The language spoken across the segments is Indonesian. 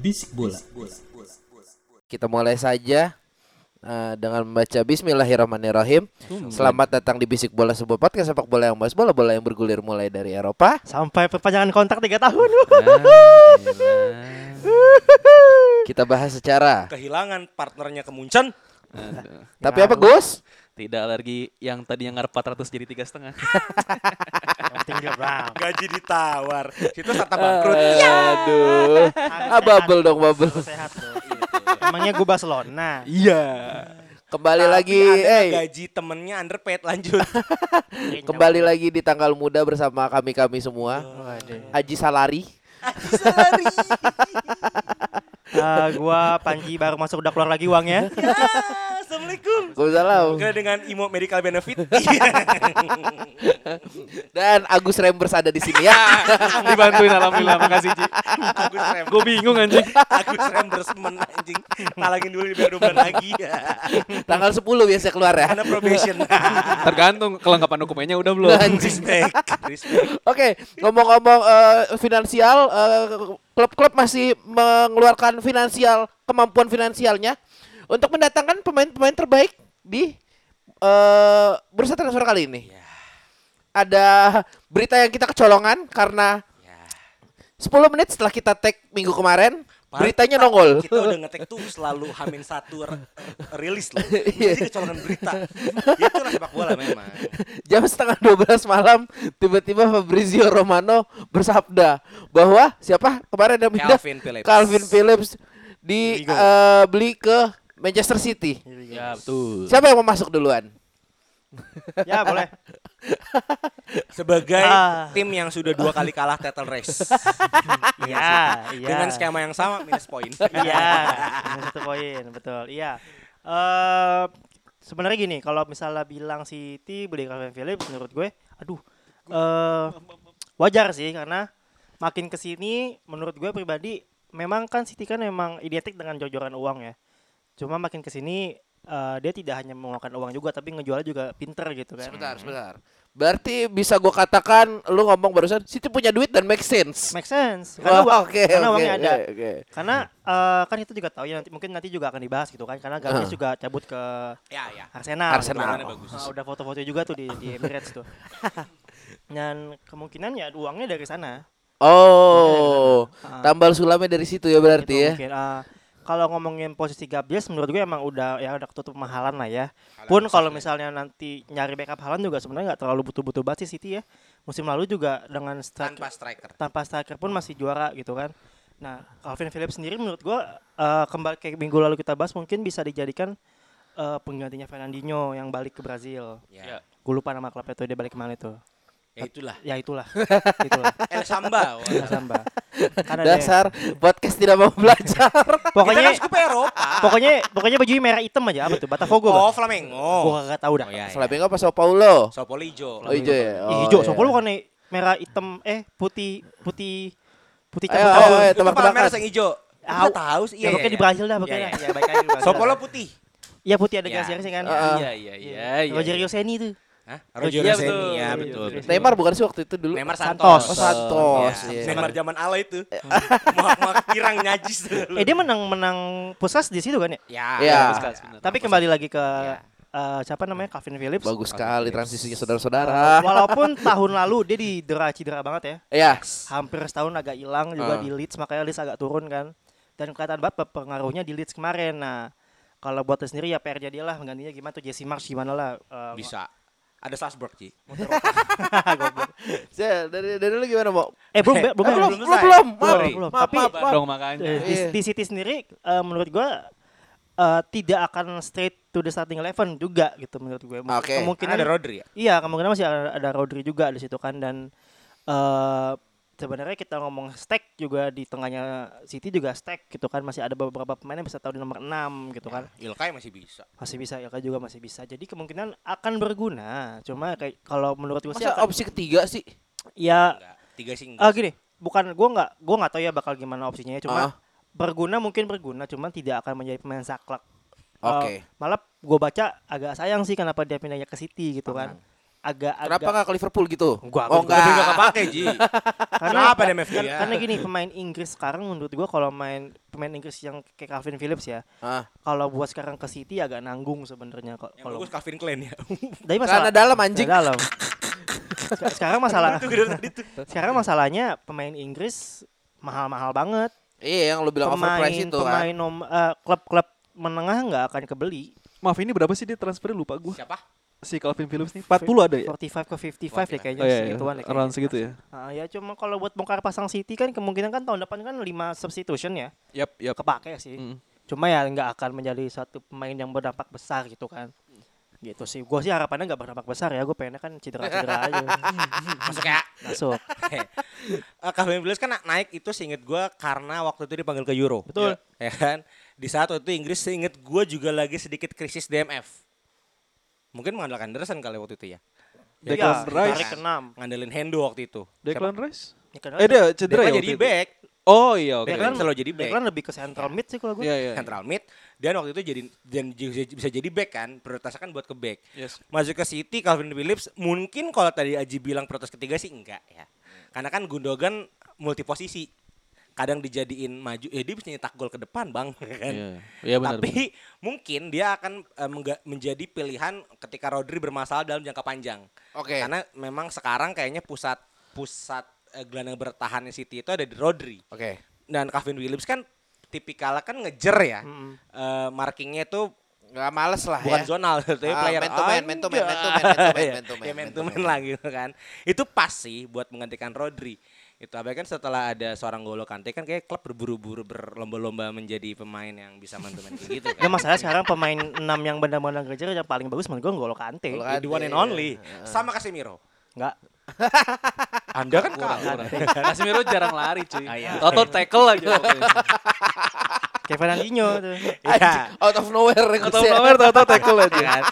Bisik bola. Kita mulai saja uh, dengan membaca Bismillahirrahmanirrahim. Selamat datang di Bisik Bola sebuah podcast sepak bola yang bahas bola bola yang bergulir mulai dari Eropa. Sampai perpanjangan kontrak 3 tahun. Kita bahas secara. kehilangan partnernya ke Munchen Tapi apa Gus? Tidak alergi yang tadi yang ngarep 400 jadi tiga setengah. Gaji ditawar itu kata bangkrut Aduh. Ah bubble dong bubble. Sehat loh. Emangnya gue Barcelona. iya Kembali Tapi lagi eh gaji temennya underpaid lanjut kembali lagi di tanggal muda bersama kami-kami semua. Waduh. Haji Salari. Eh, gua Panji baru masuk udah keluar lagi uangnya. Assalamualaikum Waalaikumsalam. Oke dengan Imo Medical Benefit Dan Agus Rembers ada di sini ya. Dibantuin alhamdulillah makasih Ci. Agus Rem Gue bingung anjing. Agus Rembersmen anjing Talangin dulu biar bulan lagi Tanggal 10 biasa keluar ya. Karena probation Tergantung kelengkapan dokumennya udah belum. Respect Respect Oke, ngomong-ngomong eh, finansial, eh, klub-klub masih mengeluarkan finansial kemampuan finansialnya untuk mendatangkan pemain-pemain terbaik di eh, bursa transfer kali ini. Ada berita yang kita kecolongan karena 10 menit setelah kita tag minggu kemarin, beritanya nongol. Kita udah ngetek tuh selalu hamin satu rilis loh. Jadi kecolongan berita. Itulah sepak bola memang. Jam setengah 12 malam tiba-tiba Fabrizio Romano bersabda bahwa siapa? Kemarin yang pindah. Calvin Phillips. Calvin Phillips di eh, beli ke Manchester City. Ya betul. Siapa yang mau masuk duluan? ya boleh. Sebagai Ah. tim yang sudah dua kali kalah title race Iya, iya. Dengan skema yang sama minus poin Iya. Minus satu poin, betul. Iya. Eh sebenarnya gini, kalau misalnya bilang City beli Calvin Phillips menurut gue, aduh. eh wajar sih karena makin ke sini menurut gue pribadi memang kan City kan memang identik dengan jor-joran uang ya. Cuma makin ke sini eh, dia tidak hanya mengeluarkan uang juga tapi ngejualnya juga pinter gitu kan. Sebentar, sebentar. Berarti bisa gue katakan lu ngomong barusan City punya duit dan make sense. Make sense. Karena, Wah, uang- oke, karena oke, uangnya ada. oke, oke. Karena eh, kan itu juga tahu ya nanti mungkin nanti juga akan dibahas gitu kan karena Gomez Ah. juga cabut ke Ya ya Arsenal. Arsenal. gitu. Ah, udah foto-foto juga tuh di, di Emirates tuh. Dan kemungkinan ya uangnya dari sana. Oh, Ah. tambal sulamnya dari situ ya berarti Gitu ya. mungkin. Ah, kalau ngomongin posisi Gabriel menurut gue emang udah ya udah ketutup mahalan lah ya. Pun kalau misalnya nanti nyari backup Halan juga sebenarnya nggak terlalu butuh-butuh banget sih City ya. Musim lalu juga dengan striker Tanpa striker tanpa striker pun masih juara gitu kan. Nah, Calvin Phillips sendiri menurut gua eh, kembali kayak minggu lalu kita bahas mungkin bisa dijadikan eh, penggantinya Fernandinho yang balik ke Brazil. Ya, Gue lupa nama klubnya tuh dia balik ke mana itu. Ya itulah Ya itulah. itulah. El Samba Ya, Samba. Karena dia- Dasar podcast tidak mau belajar. Kita pokoknya kan skup Eropa pokoknya pokoknya bajunya merah hitam aja apa tuh? Botafogo. Oh Bang? Flamengo Gua kagak tahu dah. Oh ya, ya. Flamengo apa Sao Paulo? Sao Paulo hijau Oh hijau ya. Oh, hijau, iya. Sao Paulo bukan merah hitam eh putih putih putih cabut ayo, cabut. ayo, Itu tebak-tebakan. merah yang hijau Tahu. Tahu tahu sih Ya, pokoknya di Brazil dah pokoknya. Iya, iya. Ya, baik aja di Brazil. Sao Paulo putih Iya putih ada Ya. garis-garisnya kan. Ah, Iya iya iya. iya. Rogerio Seni tuh. Hah? Iya, Roger betul. Seni ya Iya, betul betul. Neymar bukan sih waktu itu dulu? Neymar Santos. Santos Oh Santos. Ya, iya. Neymar zaman ala itu Muak-muak pirang najis dulu Eh dia menang menang pusat di situ kan ya? Ya Iya. Puskas, benar. Tapi kembali lagi ke Iya. eh, siapa namanya Calvin Phillips. Bagus sekali transisinya saudara-saudara. Walaupun tahun lalu dia didera-cedera banget ya. Ya. Hampir setahun agak hilang juga Ah. di Leeds makanya Leeds agak turun kan. Dan kelihatan banget pengaruhnya di Leeds kemarin. Nah, kalau buat sendiri ya PR dia lah menggantinya gimana tuh Jesse Marsh gimana lah eh, Bisa Ada Salzburg, Ci. Saya dari dari lu gimana, Mo? Eh belum belum belum, belum. belum, belum. Tapi-. Dong makanya. Eh, di, Iya. di City sendiri eh, menurut gua eh, tidak akan straight to the starting eleven juga gitu menurut gue. Mungkin- Oke. Kemungkinan ada Rodri ya? Iya, kemungkinan masih ada, ada Rodri juga di situ kan dan eh sebenarnya kita ngomong stack juga di tengahnya City juga stack gitu kan masih ada beberapa pemain yang bisa tahu di nomor 6 gitu kan. Ilkay masih bisa. Masih bisa Ilkay juga masih bisa. Jadi kemungkinan akan berguna. Cuma kayak kalau menurut gue sih Masa akan, opsi ketiga sih? ya Enggak. Tiga sih ah enggak. gini, bukan gua nggak gua nggak tahu ya bakal gimana opsinya ya, cuma Ah. berguna mungkin berguna cuma tidak akan menjadi pemain saklek. Oke. Eh, malah gue baca agak sayang sih kenapa dia pindahnya ke City gitu kan. Agak Kenapa agak nggak ke Liverpool gitu? Gua- oh enggak. Tapi enggak kepake, Ji. karena Kenapa dia MFV kan- ya? karena gini pemain Inggris sekarang menurut gua kalau main pemain Inggris yang kayak Calvin Phillips ya Ah, kalau buat sekarang ke City agak nanggung sebenarnya kok Yang kalau bagus Calvin Klein ya. dari karena dalam anjing. Dari dalam Sek- sekarang masalah sekarang masalahnya pemain Inggris mahal-mahal banget Iya, yang lu bilang pemain overprice itu kan. pemain nom, eh, klub-klub menengah nggak akan kebeli Maaf ini berapa sih dia transfer lupa gua. Siapa? Si Calvin Phillips nih 40 ada ya? 45 ke 55 deh kayaknya Oh iya, iya. segituan deh around segitu ya. Ah, ya cuma kalau buat bongkar pasang City kan kemungkinan kan tahun depan kan 5 substitution ya Yap, yap. kepake sih Mm. cuma ya nggak akan menjadi satu pemain yang berdampak besar gitu kan gitu sih gue sih harapannya nggak berdampak besar ya gue pengennya kan cedera-cedera aja Masuk ya. masuk Eh, Calvin Phillips kan na- naik itu seinget gue karena waktu itu dipanggil ke Euro. Betul. Ya kan? Di saat waktu itu Inggris seinget gue juga lagi sedikit krisis DMF. Mungkin mengandalkan Anderson kali waktu itu ya. Declan Iya, Rice. tarik enam Ngandelin Hendo waktu itu. Declan Rice? Ya, Eh dia cedera Declan ya jadi itu? back. Oh iya oke. Declan selalu jadi back. Declan lebih ke central mid sih kalau gue Iya iya. Central mid dan waktu itu jadi dan bisa jadi back kan prioritasnya kan buat ke back Yes. masuk ke City Calvin Phillips mungkin kalau tadi Aji bilang prioritas ketiga sih enggak ya karena kan Gundogan multi posisi kadang dijadiin maju eh dia bisa nyetak gol ke depan bang kan Iya. Iya benar. tapi mungkin dia akan mengga- menjadi pilihan ketika Rodri bermasalah dalam jangka panjang Oke. karena memang sekarang kayaknya pusat pusat eh, gelandang bertahannya City itu ada di Rodri Oke. dan Calvin Phillips kan tipikalnya kan ngejer ya Eh, markingnya itu Nggak males lah bukan ya. zonal tapi Ah, player man to man, man to man, man to man, man to man, man to man, ya, man man to to man man. lah gitu kan itu pas sih buat menggantikan Rodri itu apa kan setelah ada seorang Golo Kante kan kayak klub berburu-buru berlomba-lomba menjadi pemain yang bisa man to man kayak gitu Ya kan masalahnya sekarang pemain 6 yang benar-benar ngejar yang paling bagus menurut gue N'Golo Kante. N'Golo the one and only sama Casemiro Enggak. Anda kan kurang, Casemiro jarang lari cuy. Ah, iya. Toto tackle aja. Kayak Fernandinho tuh. Iya. Out of nowhere Gus, ya. nomor Toto tackle aja. Ya kan?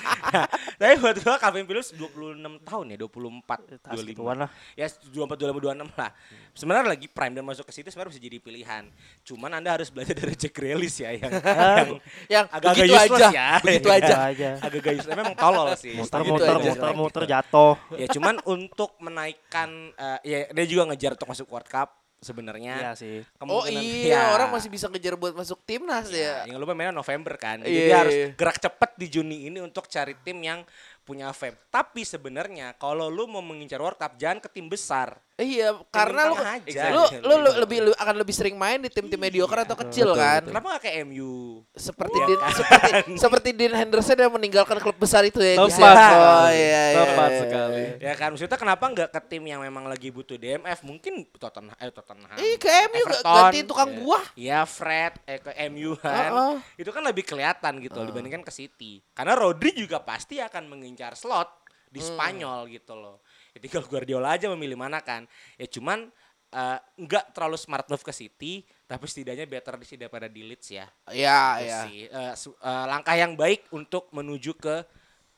Tapi buat gua Calvin Phillips 26 tahun ya, 24, Tas 25. gituan lah. Ya 24 25 26 lah. Sebenarnya lagi prime dan masuk ke situ sebenarnya bisa jadi pilihan. Cuman Anda harus belajar dari Jack Grealish ya yang yang Yang agak-agak begitu useless aja, ya. begitu Ya aja. aja. Agak-agak useless. Memang tolol sih. Muter-muter, muter-muter jatuh. ya cuman untuk menaikkan eh, ya dia juga ngejar untuk masuk World Cup sebenarnya. Iya sih. Oh Kemungkinan- iya, ya. orang masih bisa ngejar buat masuk timnas Ya, ya. yang lupa mainnya November kan. Jadi Iya, dia harus iya. gerak cepat di Juni ini untuk cari tim yang punya fame. Tapi sebenarnya kalau lu mau mengincar World Cup jangan ke tim besar. Iya, karena lu tengah aja. lu, lu, lu lebih lu akan lebih sering main di tim-tim mediocre atau kecil kan. Kenapa gak kayak MU? Seperti Iya Dean, kan? seperti seperti Dean Henderson yang meninggalkan klub besar itu ya. Tepat ya? sekali. Oh iya iya. Tepat iya. sekali. Ya kan maksudnya kenapa nggak ke tim yang memang lagi butuh DMF? Mungkin Tottenham eh Tottenham. Ih, ke MU gak Everton. gantiin tukang Iya. buah. Iya Fred eh ke MU kan. Heeh. Itu kan lebih kelihatan gitu dibandingkan ke City. Karena Rodri juga pasti akan mengincar slot di Hmm. Spanyol gitu loh. Tinggal Guardiola aja memilih mana kan. Ya cuman eh, nggak terlalu smart move ke City, tapi setidaknya better di sini daripada di Leeds ya. Iya Itu iya. su- eh, langkah yang baik untuk menuju ke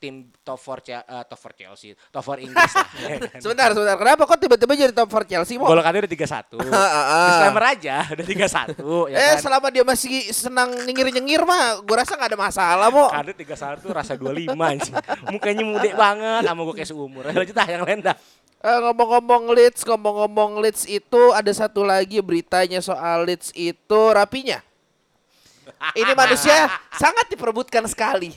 tim top 4 top 4 Chelsea, top 4 Inggris lah. ya kan. Sebentar, sebentar. Kenapa kok tiba-tiba jadi top 4 Chelsea? Mo? Golokannya udah 3-1. ah. Disclaimer aja, udah 3-1 ya eh, kan. selama dia masih senang nyengir-nyengir mah, gue rasa nggak ada masalah, Mo. Kadit 31 rasa 25 anjing. Mukanya muda banget sama gue kayak seumur. Lanjut ah yang lain dah. Eh, ngomong-ngomong Leeds, ngomong-ngomong Leeds itu ada satu lagi beritanya soal Leeds itu rapinya. Ini manusia sangat diperebutkan sekali.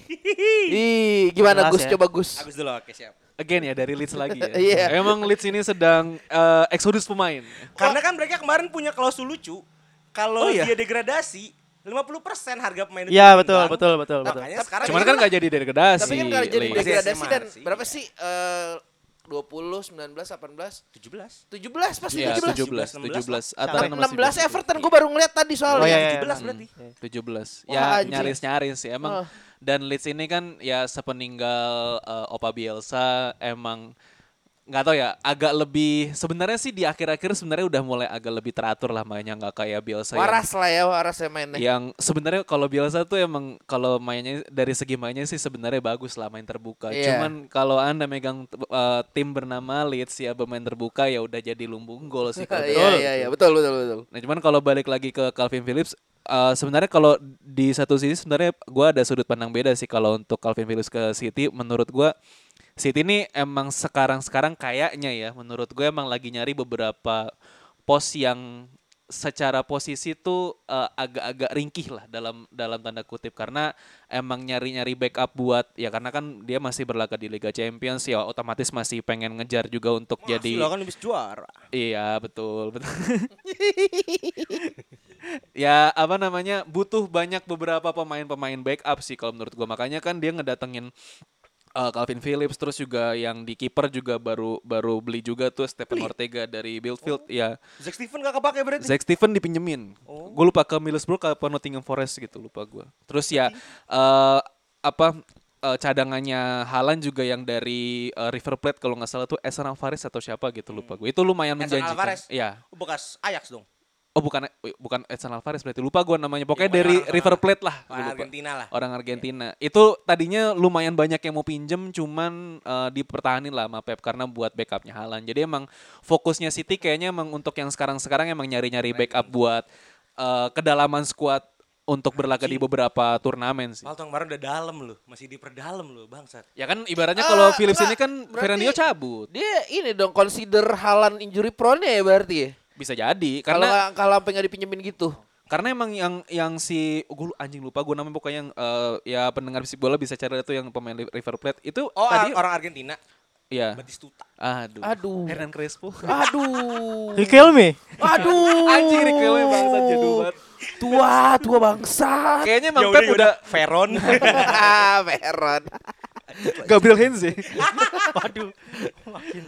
Ih, gimana Jelas Gus? ya. Coba Gus. Habis dulu oke siap. Again ya dari Leeds lagi ya. Iya. Emang Leeds ini sedang eh, eksodus pemain. Karena kan mereka kemarin punya klausul lucu. Kalau Oh iya? dia degradasi, 50% harga pemain itu Iya betul betul betul betul. Makanya sekarang Cuman kan nggak jadi degradasi. Tapi kan kalau jadi degradasi dan berapa sih? Eh 20, 19, 18, 17. 17 pasti Iya, 17. 17, 17. 16. Antara 16 Everton gue baru ngeliat tadi Oh soalnya. iya, iya. 17 berarti. 17. Wah, Ya anjing. nyaris-nyaris sih emang. Oh. Dan Leeds ini kan ya sepeninggal eh, Opa Bielsa emang nggak tahu ya agak lebih sebenarnya sih di akhir-akhir sebenarnya udah mulai agak lebih teratur lah mainnya nggak kayak Bielsa yang- Waras lah ya, waras ya mainnya. yang sebenarnya kalau Bielsa tuh emang kalau mainnya dari segi mainnya sih sebenarnya bagus lah main terbuka. Iya. Cuman kalau anda megang eh, tim bernama Leeds ya bermain terbuka ya udah jadi lumbung gol sih. kalau Iya iya iya betul betul betul. Nah cuman kalau balik lagi ke Calvin Phillips, eh, sebenarnya kalau di satu sisi sebenarnya gua ada sudut pandang beda sih kalau untuk Calvin Phillips ke City. Menurut gua City ini emang sekarang-sekarang kayaknya ya, menurut gue emang lagi nyari beberapa pos yang secara posisi tuh eh, agak-agak ringkih lah dalam dalam tanda kutip karena emang nyari-nyari backup buat ya karena kan dia masih berlaga di Liga Champions ya otomatis masih pengen ngejar juga untuk jadi Masih lah kan habis juara. Iya betul betul. ya apa namanya butuh banyak beberapa pemain-pemain backup sih kalau menurut gua makanya kan dia ngedatengin uh, Calvin Phillips terus juga yang di kiper juga baru baru beli juga tuh Stephen Ortega dari Billfield ya Zack Steven gak kepake berarti. Zack Steven dipinjemin. Gue lupa ke Middlesbrough apa Nottingham Forest gitu lupa gue. Terus ya eh apa eh, cadangannya Halan juga yang dari eh, River Plate kalau nggak salah tuh Esan Alvarez atau siapa gitu lupa gue. Itu lumayan Edson menjanjikan. Alvarez. Iya. Oh, bekas Ajax dong. Oh bukan bukan Edson Alvarez berarti lupa gue namanya. Pokoknya Iya, dari orang- River Plate lah. Orang. Argentina lah. Orang Argentina. Itu tadinya lumayan banyak yang mau pinjem cuman eh, dipertahanin lah sama Pep karena buat backupnya Halan. Jadi emang fokusnya City kayaknya emang untuk yang sekarang-sekarang emang nyari-nyari backup buat eh, kedalaman squad untuk berlaga di beberapa turnamen sih. Paltong kemarin udah dalam loh, masih diperdalam loh bangsat. Ya kan ibaratnya kalau Ah, Phillips enggak. ini kan Fernandinho cabut. Dia ini dong consider Halan injury prone ya berarti ya. Bisa jadi Kalau karena kalau sampai nggak dipinjemin gitu. Karena emang yang yang si gue anjing lupa gue namanya pokoknya yang eh, ya pendengar bisik bola bisa cari itu yang pemain River Plate itu Oh, tadi orang Argentina. ya Batistuta. aduh Aduh. Hernan Crespo Aduh. You kill me. Aduh. anjing Riquelme bangsa jadul banget Tua, tua bangsa. kayaknya emang Yaudah, Pep udah Veron. Veron. Gabriel Henze Waduh. Makin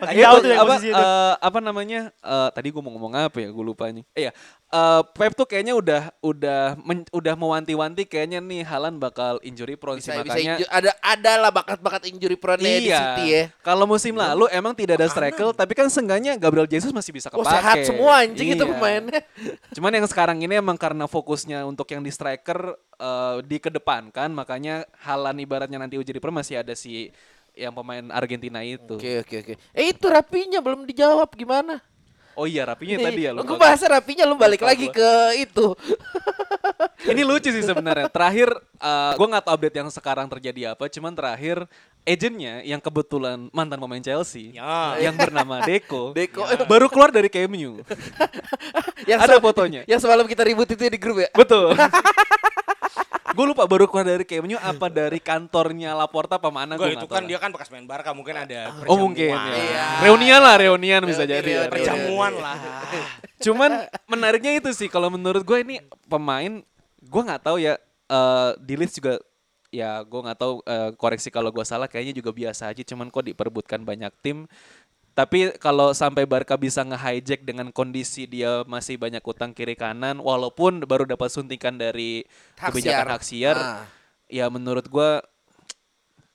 makin Itu jauh tuh yang apa, posisi itu. eh, apa namanya eh, tadi gue mau ngomong apa ya gue lupa nih iya eh, Pep tuh kayaknya udah udah men- udah mewanti-wanti kayaknya nih Halan bakal injury prone sih Bisa, bisa makanya inju- ada ada lah bakat-bakat injury prone ya di Iya. City ya. Kalau musim lalu emang tidak ada striker, tapi kan seenggaknya Gabriel Jesus masih bisa Oh kepake. sehat semua anjing itu Iya. pemainnya. Cuman yang sekarang ini emang karena fokusnya untuk yang di striker eh, di kedepankan, makanya Halan ibaratnya nanti uji di masih ada si yang pemain Argentina itu. Oke oke oke. Eh itu rapinya belum dijawab gimana? Oh iya, rapinya tadi ya. Lu gue bahas rapinya lu balik lagi gua. ke itu. Ini lucu sih sebenarnya. Terakhir eh, gua nggak tahu update yang sekarang terjadi apa, cuman terakhir agentnya yang kebetulan mantan pemain Chelsea Ya. yang bernama Deco, Deco. baru keluar dari KMU. yang Ada fotonya. Yang semalam kita ribut itu di grup ya. Betul. Gue lupa baru keluar dari KMU apa dari kantornya Laporta apa mana Gue itu kan dia kan bekas main Barca mungkin ada Oh mungkin ya. Iya. Reunian lah, reunian bisa Reunian, jadi. ya. Perjamuan lah. Cuman menariknya itu sih kalau menurut gue ini pemain gue nggak tahu ya eh di Leeds juga ya gue nggak tahu eh, koreksi kalau gue salah kayaknya juga biasa aja cuman kok diperbutkan banyak tim tapi kalau sampai Barca bisa nge-hijack dengan kondisi dia masih banyak utang kiri kanan walaupun baru dapat suntikan dari kebijakan hak siar Ah. ya menurut gua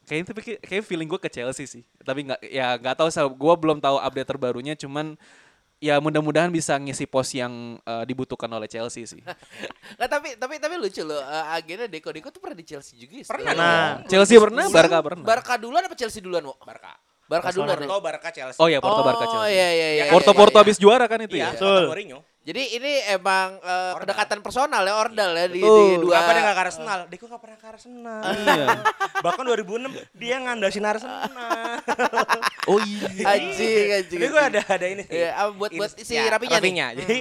kayaknya tapi kayak kayak feeling gue ke Chelsea sih tapi nggak ya nggak tahu gue belum tahu update terbarunya cuman ya mudah-mudahan bisa ngisi pos yang eh, dibutuhkan oleh Chelsea sih Nggak, tapi tapi tapi lucu loh. eh, agennya Deko Deko tuh pernah di Chelsea juga. ya, Pernah nah. Chelsea pernah Barca pernah Barca duluan apa Chelsea duluan, Wo? Barca. Barca duluan. ya? Porto, Barca, Chelsea. oh ya Porto oh, Barca Chelsea iya iya iya. Porto iya, Porto iya. habis juara kan itu Iya, ya Betul. Mourinho. Jadi ini emang Ordal. kedekatan personal ya, ordal ya di, Betul. di dua. Kenapa dia gak ke Arsenal? Deko gak pernah ke Arsenal. iya Bahkan 2006 dia ngandasin Arsenal. oh iya Anjing anjing. Jadi gue ada ada ini sih. Iya, ah, buat- buat si ya, Rapinya nih. Rapinya. Jadi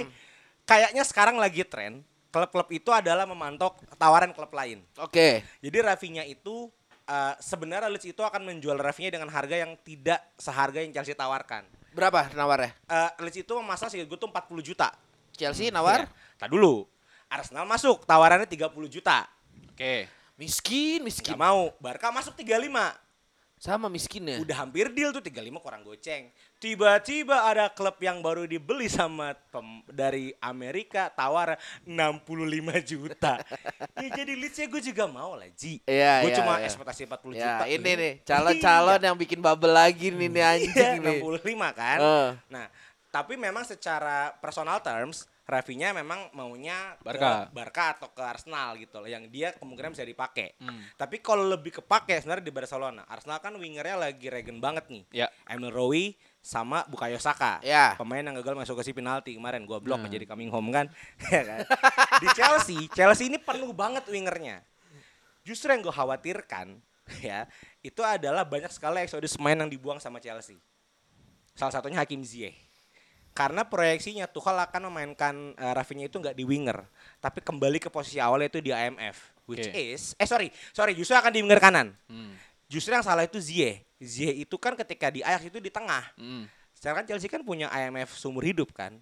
kayaknya sekarang lagi tren klub-klub itu adalah memantok tawaran klub lain. Oke. Jadi Rafinya itu eh, sebenarnya Leeds itu akan menjual Rafinya dengan harga yang tidak seharga yang Chelsea tawarkan. Berapa nawarnya? Eh, Leeds itu memasang sih gue tuh 40 juta. Chelsea nawar? Ya, tak dulu. Arsenal masuk, tawarannya 30 juta. Oke. Miskin, Gak miskin. mau. Barca masuk 35. Sama miskinnya. Udah hampir deal tuh 35 kurang goceng. Tiba-tiba ada klub yang baru dibeli sama pem- dari Amerika tawar 65 juta. ya jadi Leeds gue juga mau lah Ji. Iya, gue iya, cuma iya. ekspektasi 40 Ya, juta. ini nih calon-calon Iya. yang bikin bubble lagi nih nih anjing Iya, nih. 65 kan. Eh. Nah, tapi memang secara personal terms Rafinya memang maunya Barca. ke Barca atau ke Arsenal gitu loh yang dia kemungkinan bisa dipakai. Hmm. Tapi kalau lebih kepake sebenarnya di Barcelona. Arsenal kan wingernya lagi regen banget nih. Ya. Emil Rowe sama Bukayo Saka. Ya. Pemain yang gagal masuk ke si penalti kemarin gua blok jadi coming home kan. Ya kan? di Chelsea, Chelsea ini penuh banget wingernya. Justru yang gue khawatirkan ya, itu adalah banyak sekali eksodus pemain yang dibuang sama Chelsea. Salah satunya Hakim Ziyech. Karena proyeksinya Tuchel akan memainkan uh, Rafinha itu nggak di winger, tapi kembali ke posisi awalnya itu di IMF, which Oke. is eh sorry, sorry justru akan di winger kanan. Hmm. Justru yang salah itu Ziyech. Ziyech itu kan ketika di Ajax itu di tengah. Hmm. Sekarang kan Chelsea kan punya IMF seumur hidup kan.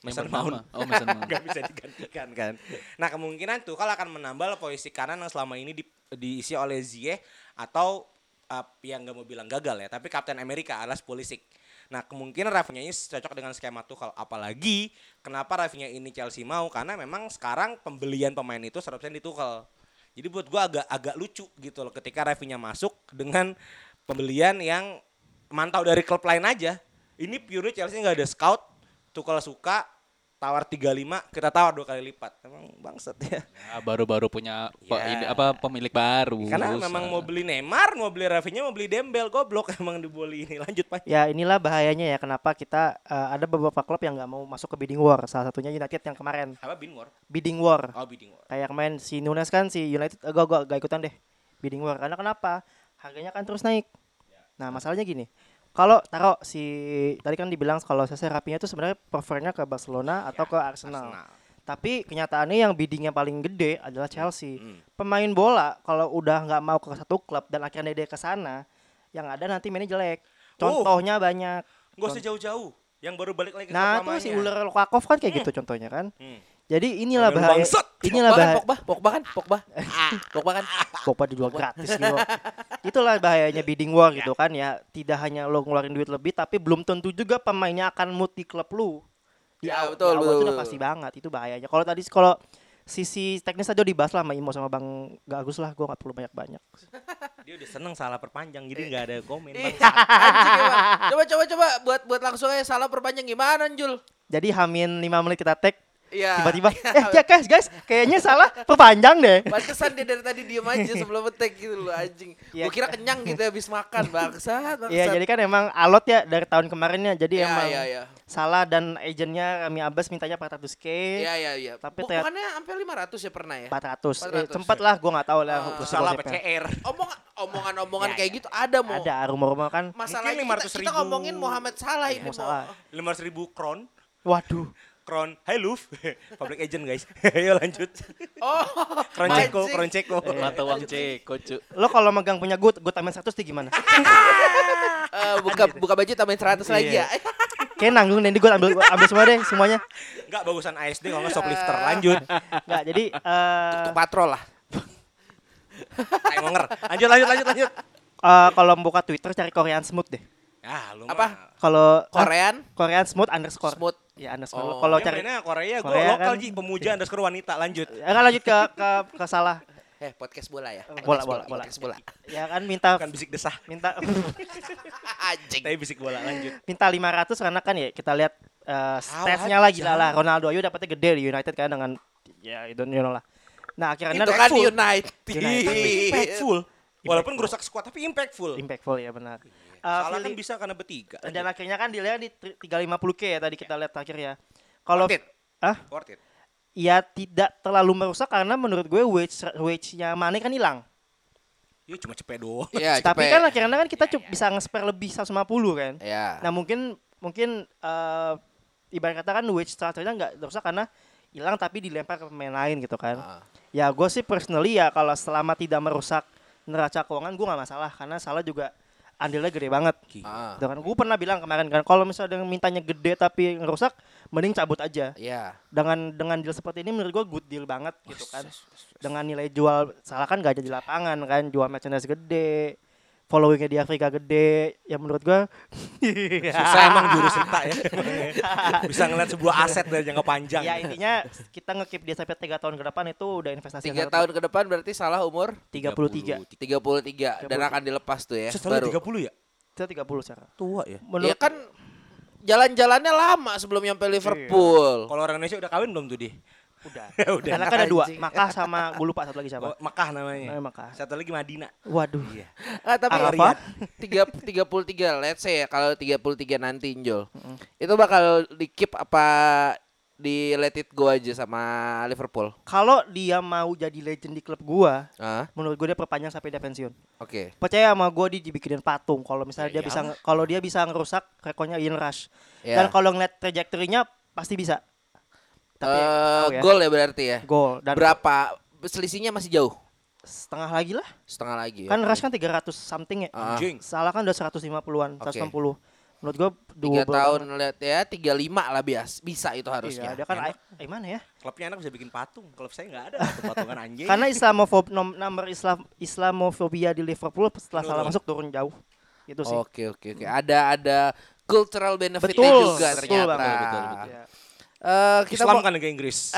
Mason. Mount. Oh, Mason Mount. Nggak bisa digantikan kan. Nah kemungkinan tuh kalau akan menambah posisi kanan yang selama ini di- diisi oleh Ziyech atau uh, yang nggak mau bilang gagal ya, tapi Kapten Amerika alias Pulisic. Nah kemungkinan Rafinha ini cocok dengan skema tuh kalau apalagi kenapa Rafinha ini Chelsea mau karena memang sekarang pembelian pemain itu 100% di Tuchel. Jadi buat gua agak agak lucu gitu loh ketika Rafinha masuk dengan pembelian yang mantau dari klub lain aja. Ini pure Chelsea nggak ada scout, Tuchel suka tawar 35 kita tawar dua kali lipat. Emang bangsat ya. Ya, baru-baru punya pe- Ya. ini, apa pemilik baru. Karena memang mau beli Neymar, mau beli Rafinha, mau beli Dembel, goblok emang dibeli ini. Lanjut Pak. Ya inilah bahayanya ya kenapa kita eh, ada beberapa klub yang nggak mau masuk ke bidding war. Salah satunya United yang kemarin Apa Binwar? bidding war. Oh, bidding war. Kayak kemarin si Nunes kan si United eh, gua gua gak ikutan deh bidding war karena kenapa? Harganya kan terus naik. Nah, masalahnya gini. Kalau taruh si tadi kan dibilang kalau saya Rapinya itu sebenarnya prefernya ke Barcelona atau ke Arsenal. Arsenal. Tapi kenyataannya yang biddingnya paling gede adalah Chelsea. Hmm. Pemain bola kalau udah nggak mau ke satu klub dan akhirnya dia ke sana, yang ada nanti mainnya jelek. Oh. Contohnya banyak. Gak usah jauh-jauh. Yang baru balik lagi ke Nah, itu si. Uler Lukaku kan kayak gitu contohnya kan. Hmm. Jadi inilah bahaya. bangsat. Inilah Pogba kan, bahaya. Pogba, Pogba kan, Pogba. Pogba kan. Pogba dijual gratis gitu. Itulah bahayanya bidding war gitu kan ya. Tidak hanya lo ngeluarin duit lebih tapi belum tentu juga pemainnya akan mood di klub lu. Di Ya, awal, betul, di awal betul, itu udah betul. pasti banget itu bahayanya. Kalau tadi kalau sisi teknis aja udah dibahas lah sama Imo sama Bang Gagus lah, gua nggak perlu banyak-banyak. Dia udah seneng salah perpanjang jadi nggak ada komen. Emang. Coba coba coba buat buat langsung aja salah perpanjang gimana, Jul? Jadi hamin 5 menit kita tag Iya. tiba-tiba eh ya guys guys kayaknya salah perpanjang deh. Pantesan dia dari tadi diem aja sebelum ngetek gitu loh anjing. Iya. Gua kira kenyang gitu habis makan bangsat. bangsat. Iya jadi kan emang alot ya dari tahun kemarinnya jadi Iya, emang iya, iya. salah dan agentnya Rami Abbas mintanya 400k Iya iya iya. Tapi ternyata- Bukannya sampai 500 ya pernah ya? 400, Eh, 400. sempet lah gua nggak tahu lah Ah. gosip- Salah. PCR. Omongan omongan-omongan Ya, kayak ya. gitu ada mau. ada rumor-rumor kan Masalahnya kita, 500 kita ngomongin Muhammad Salah ini mau mau. salah 500 ribu kron. waduh Kron. Hai Luf. Public agent guys. Ayo lanjut. Oh. Kron Ceko. Kron Ceko. Mata uang ceko, cu. lo kalau megang punya good good tambahin 100 tuh gimana Eh, buka buka baju tambahin 100 lagi ya. kayak nanggung nanti gue ambil gua ambil semua deh semuanya Enggak bagusan ASD kalau nggak shoplifter. Lanjut. nggak jadi eh Untuk patrol lah. Ngonger. Lanjut lanjut lanjut lanjut. eh, kalau buka Twitter cari Korean Smooth deh Ah, lu Apa? kalau ah, Korean Korean Smooth underscore smooth. Ya underscore Oh. kalau cari mainnya Korea, gue lokal kan. Ji, pemuja underscore wanita. Lanjut. ya kan lanjut ke ke ke salah Eh, podcast bola ya. Bola, Podcast bola, bola. Podcast bola. ya kan minta Bukan bisik desah. minta Anjing. Tapi bisik bola. Lanjut. minta 500 karena kan ya kita lihat eh, statsnya Awas, lah gila lah Ronaldo aja dapetnya gede di United kan dengan ya itu you know lah nah akhirnya Itu kan. United. United. Impactful. Walaupun ngerusak squad tapi impactful. impactful ya benar Eh, Salah kan Philly- bisa karena bertiga. dan akhirnya kan dilihat di 350k ya tadi kita lihat terakhir ya kalau Worth it. ah Worth it. ya tidak terlalu merusak karena menurut gue wage wage-nya Mane kan hilang Ya cuma cepet doang. Iya, tapi cepet. kan akhirnya kan kita cu- bisa nge-spare lebih 150 kan Ya. Nah mungkin mungkin eh ibarat kata kan wage structure-nya nggak rusak karena hilang tapi dilempar ke pemain lain gitu kan. Ah. Ya gue sih personally ya kalau selama tidak merusak neraca keuangan gue nggak masalah karena salah juga andilnya gede banget. Ah, Gitu kan. Gue pernah bilang kemarin kan kalau misalnya dengan mintanya gede tapi ngerusak, mending cabut aja. Iya. Dengan dengan deal seperti ini menurut gue good deal banget gitu kan. Dengan nilai jual salah kan gak ada di lapangan kan, jual merchandise gede, followingnya di Afrika gede, ya menurut gue Susah emang juru serta ya. Bisa ngeliat sebuah aset dari jangka panjang. ya intinya kita ngekip dia sampai tiga tahun ke depan itu udah investasi Tiga tahun ke depan berarti salah umur 33 33 dan akan dilepas tuh ya. Setelah Baru. 30 ya? kita 30 sekarang Tua ya. menurut Ya kan jalan-jalannya lama sebelum nyampe Liverpool. Kalau orang Indonesia udah kawin belum tuh dia? Udah udah. karena kan ada dua. Makkah sama gue lupa satu lagi Oh, siapa Mekah namanya. Namanya Makkah. Satu lagi Madinah. waduh Ah, tapi Arafah? tiga tiga puluh tiga let's say ya kalau 33 nanti Injol. Itu bakal di keep apa di let it go aja sama Liverpool. kalau dia mau jadi legend di klub gua Ah, menurut gue dia perpanjang sampai dia pensiun oke. percaya sama gue dia dibikinin patung kalau misalnya Ya dia bisa nge- kalau dia bisa ngerusak rekornya Ian Rush Ya. dan kalau ngeliat trajektorinya pasti bisa tapi Eh, tahu ya. gol ya berarti ya. gol dan Berapa selisihnya masih jauh? setengah lagi lah Setengah lagi. kan oke. Rush kan 300 something ya. Anjing. salah kan udah 150-an Oke. 160 menurut gue tiga tahun lihat ya 35 lah bias bisa itu harusnya. Iya, dia kan eh, mana ya? Klubnya anak bisa bikin patung. Klub saya nggak ada patung-patungan anjing. Karena Islamofob nom, nomor Islam Islamofobia di Liverpool setelah salah masuk turun jauh. Itu sih. Oke oke oke. Ada ada cultural benefitnya Betul, juga betul ternyata. banget. Betul, betul. Ya. Eh, kita Islam mau kan negara Inggris.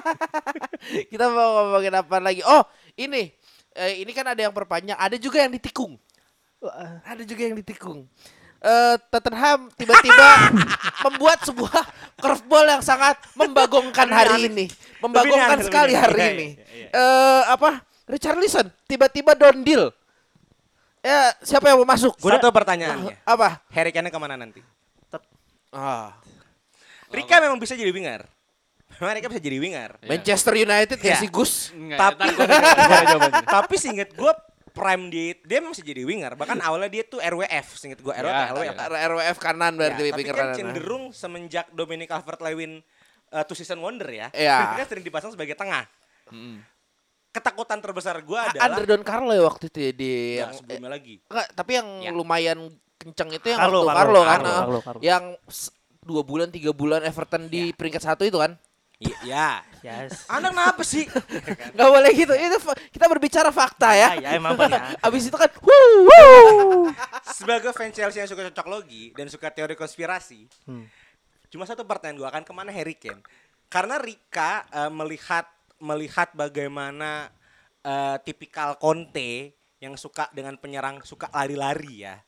kita mau ngomongin apa lagi? Oh ini eh, ini kan ada yang perpanjang, ada juga yang ditikung. Ada juga yang ditikung. Eh Tottenham tiba-tiba membuat sebuah curveball yang sangat membagongkan hari ini, membagongkan aneh, sekali hari Iya, ini. iya, iya. Eh apa? Richarlison tiba-tiba down deal. Ya siapa yang mau masuk? Satu pertanyaannya. Apa? Harry Kane ke mana nanti? Ah, Rika memang bisa jadi winger. Memang Rika bisa jadi winger. Manchester United ya Iya. si Gus. Enggak, Tapi tapi seinget gue prime dia dia memang bisa jadi winger. Bahkan awalnya dia tuh RWF, seinget gue RWF, Ya, LWF. ya. RWF kanan Ya, berarti tapi winger kan kanan. cenderung semenjak Dominic Calvert-Lewin uh, two season wonder ya. Iya. Dia kan sering dipasang sebagai tengah. Ketakutan terbesar gue Ah, adalah Under Don Carlo ya waktu itu ya di yang sebelumnya lagi. Enggak, tapi yang Ya. lumayan kenceng itu yang Carlo, waktu Carlo, Carlo, kan, Carlo, ah. Carlo, Carlo. yang s- dua bulan tiga bulan Everton di peringkat satu itu kan? Iya. Ya. Yes. Anak kenapa sih? Nggak boleh gitu, itu kita berbicara fakta ya. Ya, ya emang benar. Abis itu kan, wuh, wuh. Sebagai fans Chelsea yang suka cocok logi dan suka teori konspirasi, Hmm. cuma satu pertanyaan gue akan ke mana Harry Kane? Karena Rika eh, melihat melihat bagaimana eh, tipikal Conte yang suka dengan penyerang suka lari-lari ya,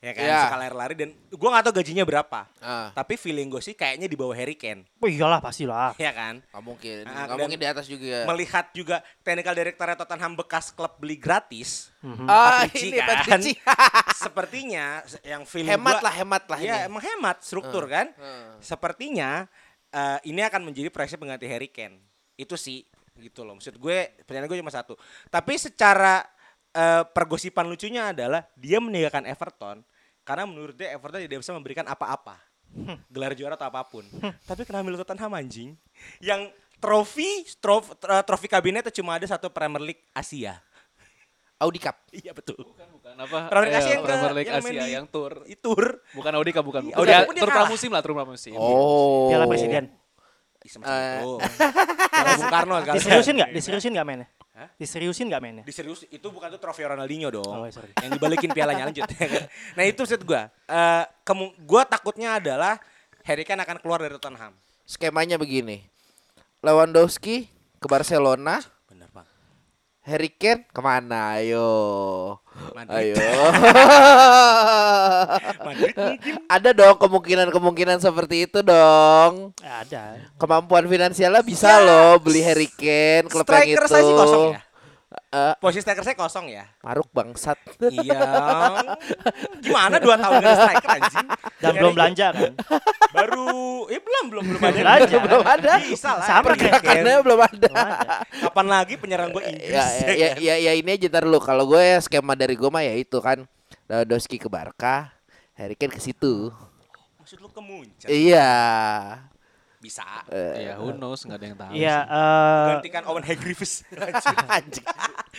ya kan Iya. suka lari-lari dan gue nggak tahu gajinya berapa, Ah, tapi feeling gue sih kayaknya di bawah Harry Kane, Oh iyalah pastilah. ya kan? nggak mungkin, nggak dan mungkin di atas juga. Melihat juga technical director Tottenham bekas klub beli gratis, Ah, Patrici ini kan? Sepertinya yang feeling hemat gua- lah, hemat lah Iya, ini. emang hemat struktur kan. Hmm. Sepertinya eh, ini akan menjadi proyeksi pengganti Harry Kane. Itu sih gitu loh. Maksud gue pertanyaan gue cuma satu. Tapi secara eh, pergosipan lucunya adalah dia meninggalkan Everton karena menurut dia Everton tidak bisa memberikan apa-apa. Gelar juara atau apa pun. Tapi kenapa milih Tottenham anjing? Yang trofi trof, tro- trofi kabinetnya cuma ada satu Premier League Asia. Audi Cup. Iya betul. Bukan apa? Premier League eh, Asia yang ke Premier League yang Asia yang tour. i- tour. Bukan Audi Cup, bukan. Iya, Audi dia Cup kalah. pramusim lah, tur pramusim. Oh. Piala Presiden. Piala Bung Karno. Diseriusin nggak? Diseriusin nggak mainnya? Hah? Diseriusin nggak mainnya? Di serius itu bukan tuh trofi Ronaldinho dong. Oh, sorry. yang dibalikin pialanya lanjut. nah itu maksud gua. Eh kemu- gua takutnya adalah Harry Kane akan keluar dari Tottenham. Skemanya begini. Lewandowski ke Barcelona. Harry Kane ke mana? Ayo. Madrid. Ayo. Madrid mungkin. Ada dong kemungkinan-kemungkinan seperti itu dong. Ada. Kemampuan finansialnya bisa loh beli Harry Kane klub yang Striker itu. saya sih kosong ya. Eh, Posisi striker saya kosong ya. Maruk bangsat. iya. Gimana dua tahun dari striker anjing? Dan belum belanja kan? Baru, eh belum belum belum ada. Belanja. belum ada. Bisa lah. Sama. Karena belum ada. Belum ada. Kapan lagi penyerang gue Inggris? ya, ya, ya, ya, ya ini aja ntar lu. Kalau gue ya skema dari gue mah ya itu kan. Lewandowski ke Barca, Harry Kane ke situ. Maksud lu ke Munchen? Iya. Bisa. Eh, Ya, who knows, nggak ada yang tahu. Iya, sih. eh, Gantikan Owen Hargreaves. Anjing.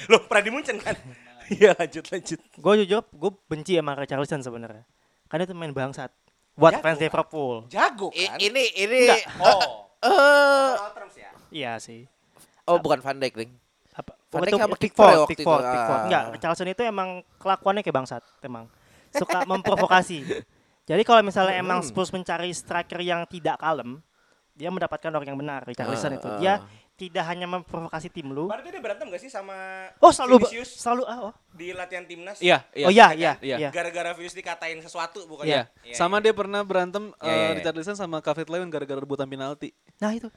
Loh, pernah di Munchen kan? Iya lanjut lanjut. Gue jujur, gue benci sama Richarlison sebenarnya. Karena itu main bangsat. Buat Jago, fans Pak. Liverpool. Jago I- kan? ini ini Enggak. Oh. eh Soal terms ya. Iya sih. oh bukan Van Dijk, Ding. Apa? Van itu Dijk sama Pickford, Pickford Pickford, itu. Pickford. Ah. Enggak, Richarlison itu emang kelakuannya kayak bangsat, emang. Suka memprovokasi. Jadi kalau misalnya Hmm. emang Spurs mencari striker yang tidak kalem, dia mendapatkan orang yang benar, Richarlison Ah, itu. ah. Dia tidak hanya memprovokasi tim lu. Tuh dia berantem gak sih sama Oh, selalu Vinicius selalu ah, oh. di latihan timnas? Iya, iya. Oh iya, iya, Iya. iya. Gara-gara Vinicius dikatain sesuatu bukan? Iya. Iya, Sama dia pernah berantem Iya, iya, eh, iya. Richarlison sama Kavit Lewin gara-gara rebutan penalti. Nah, itu.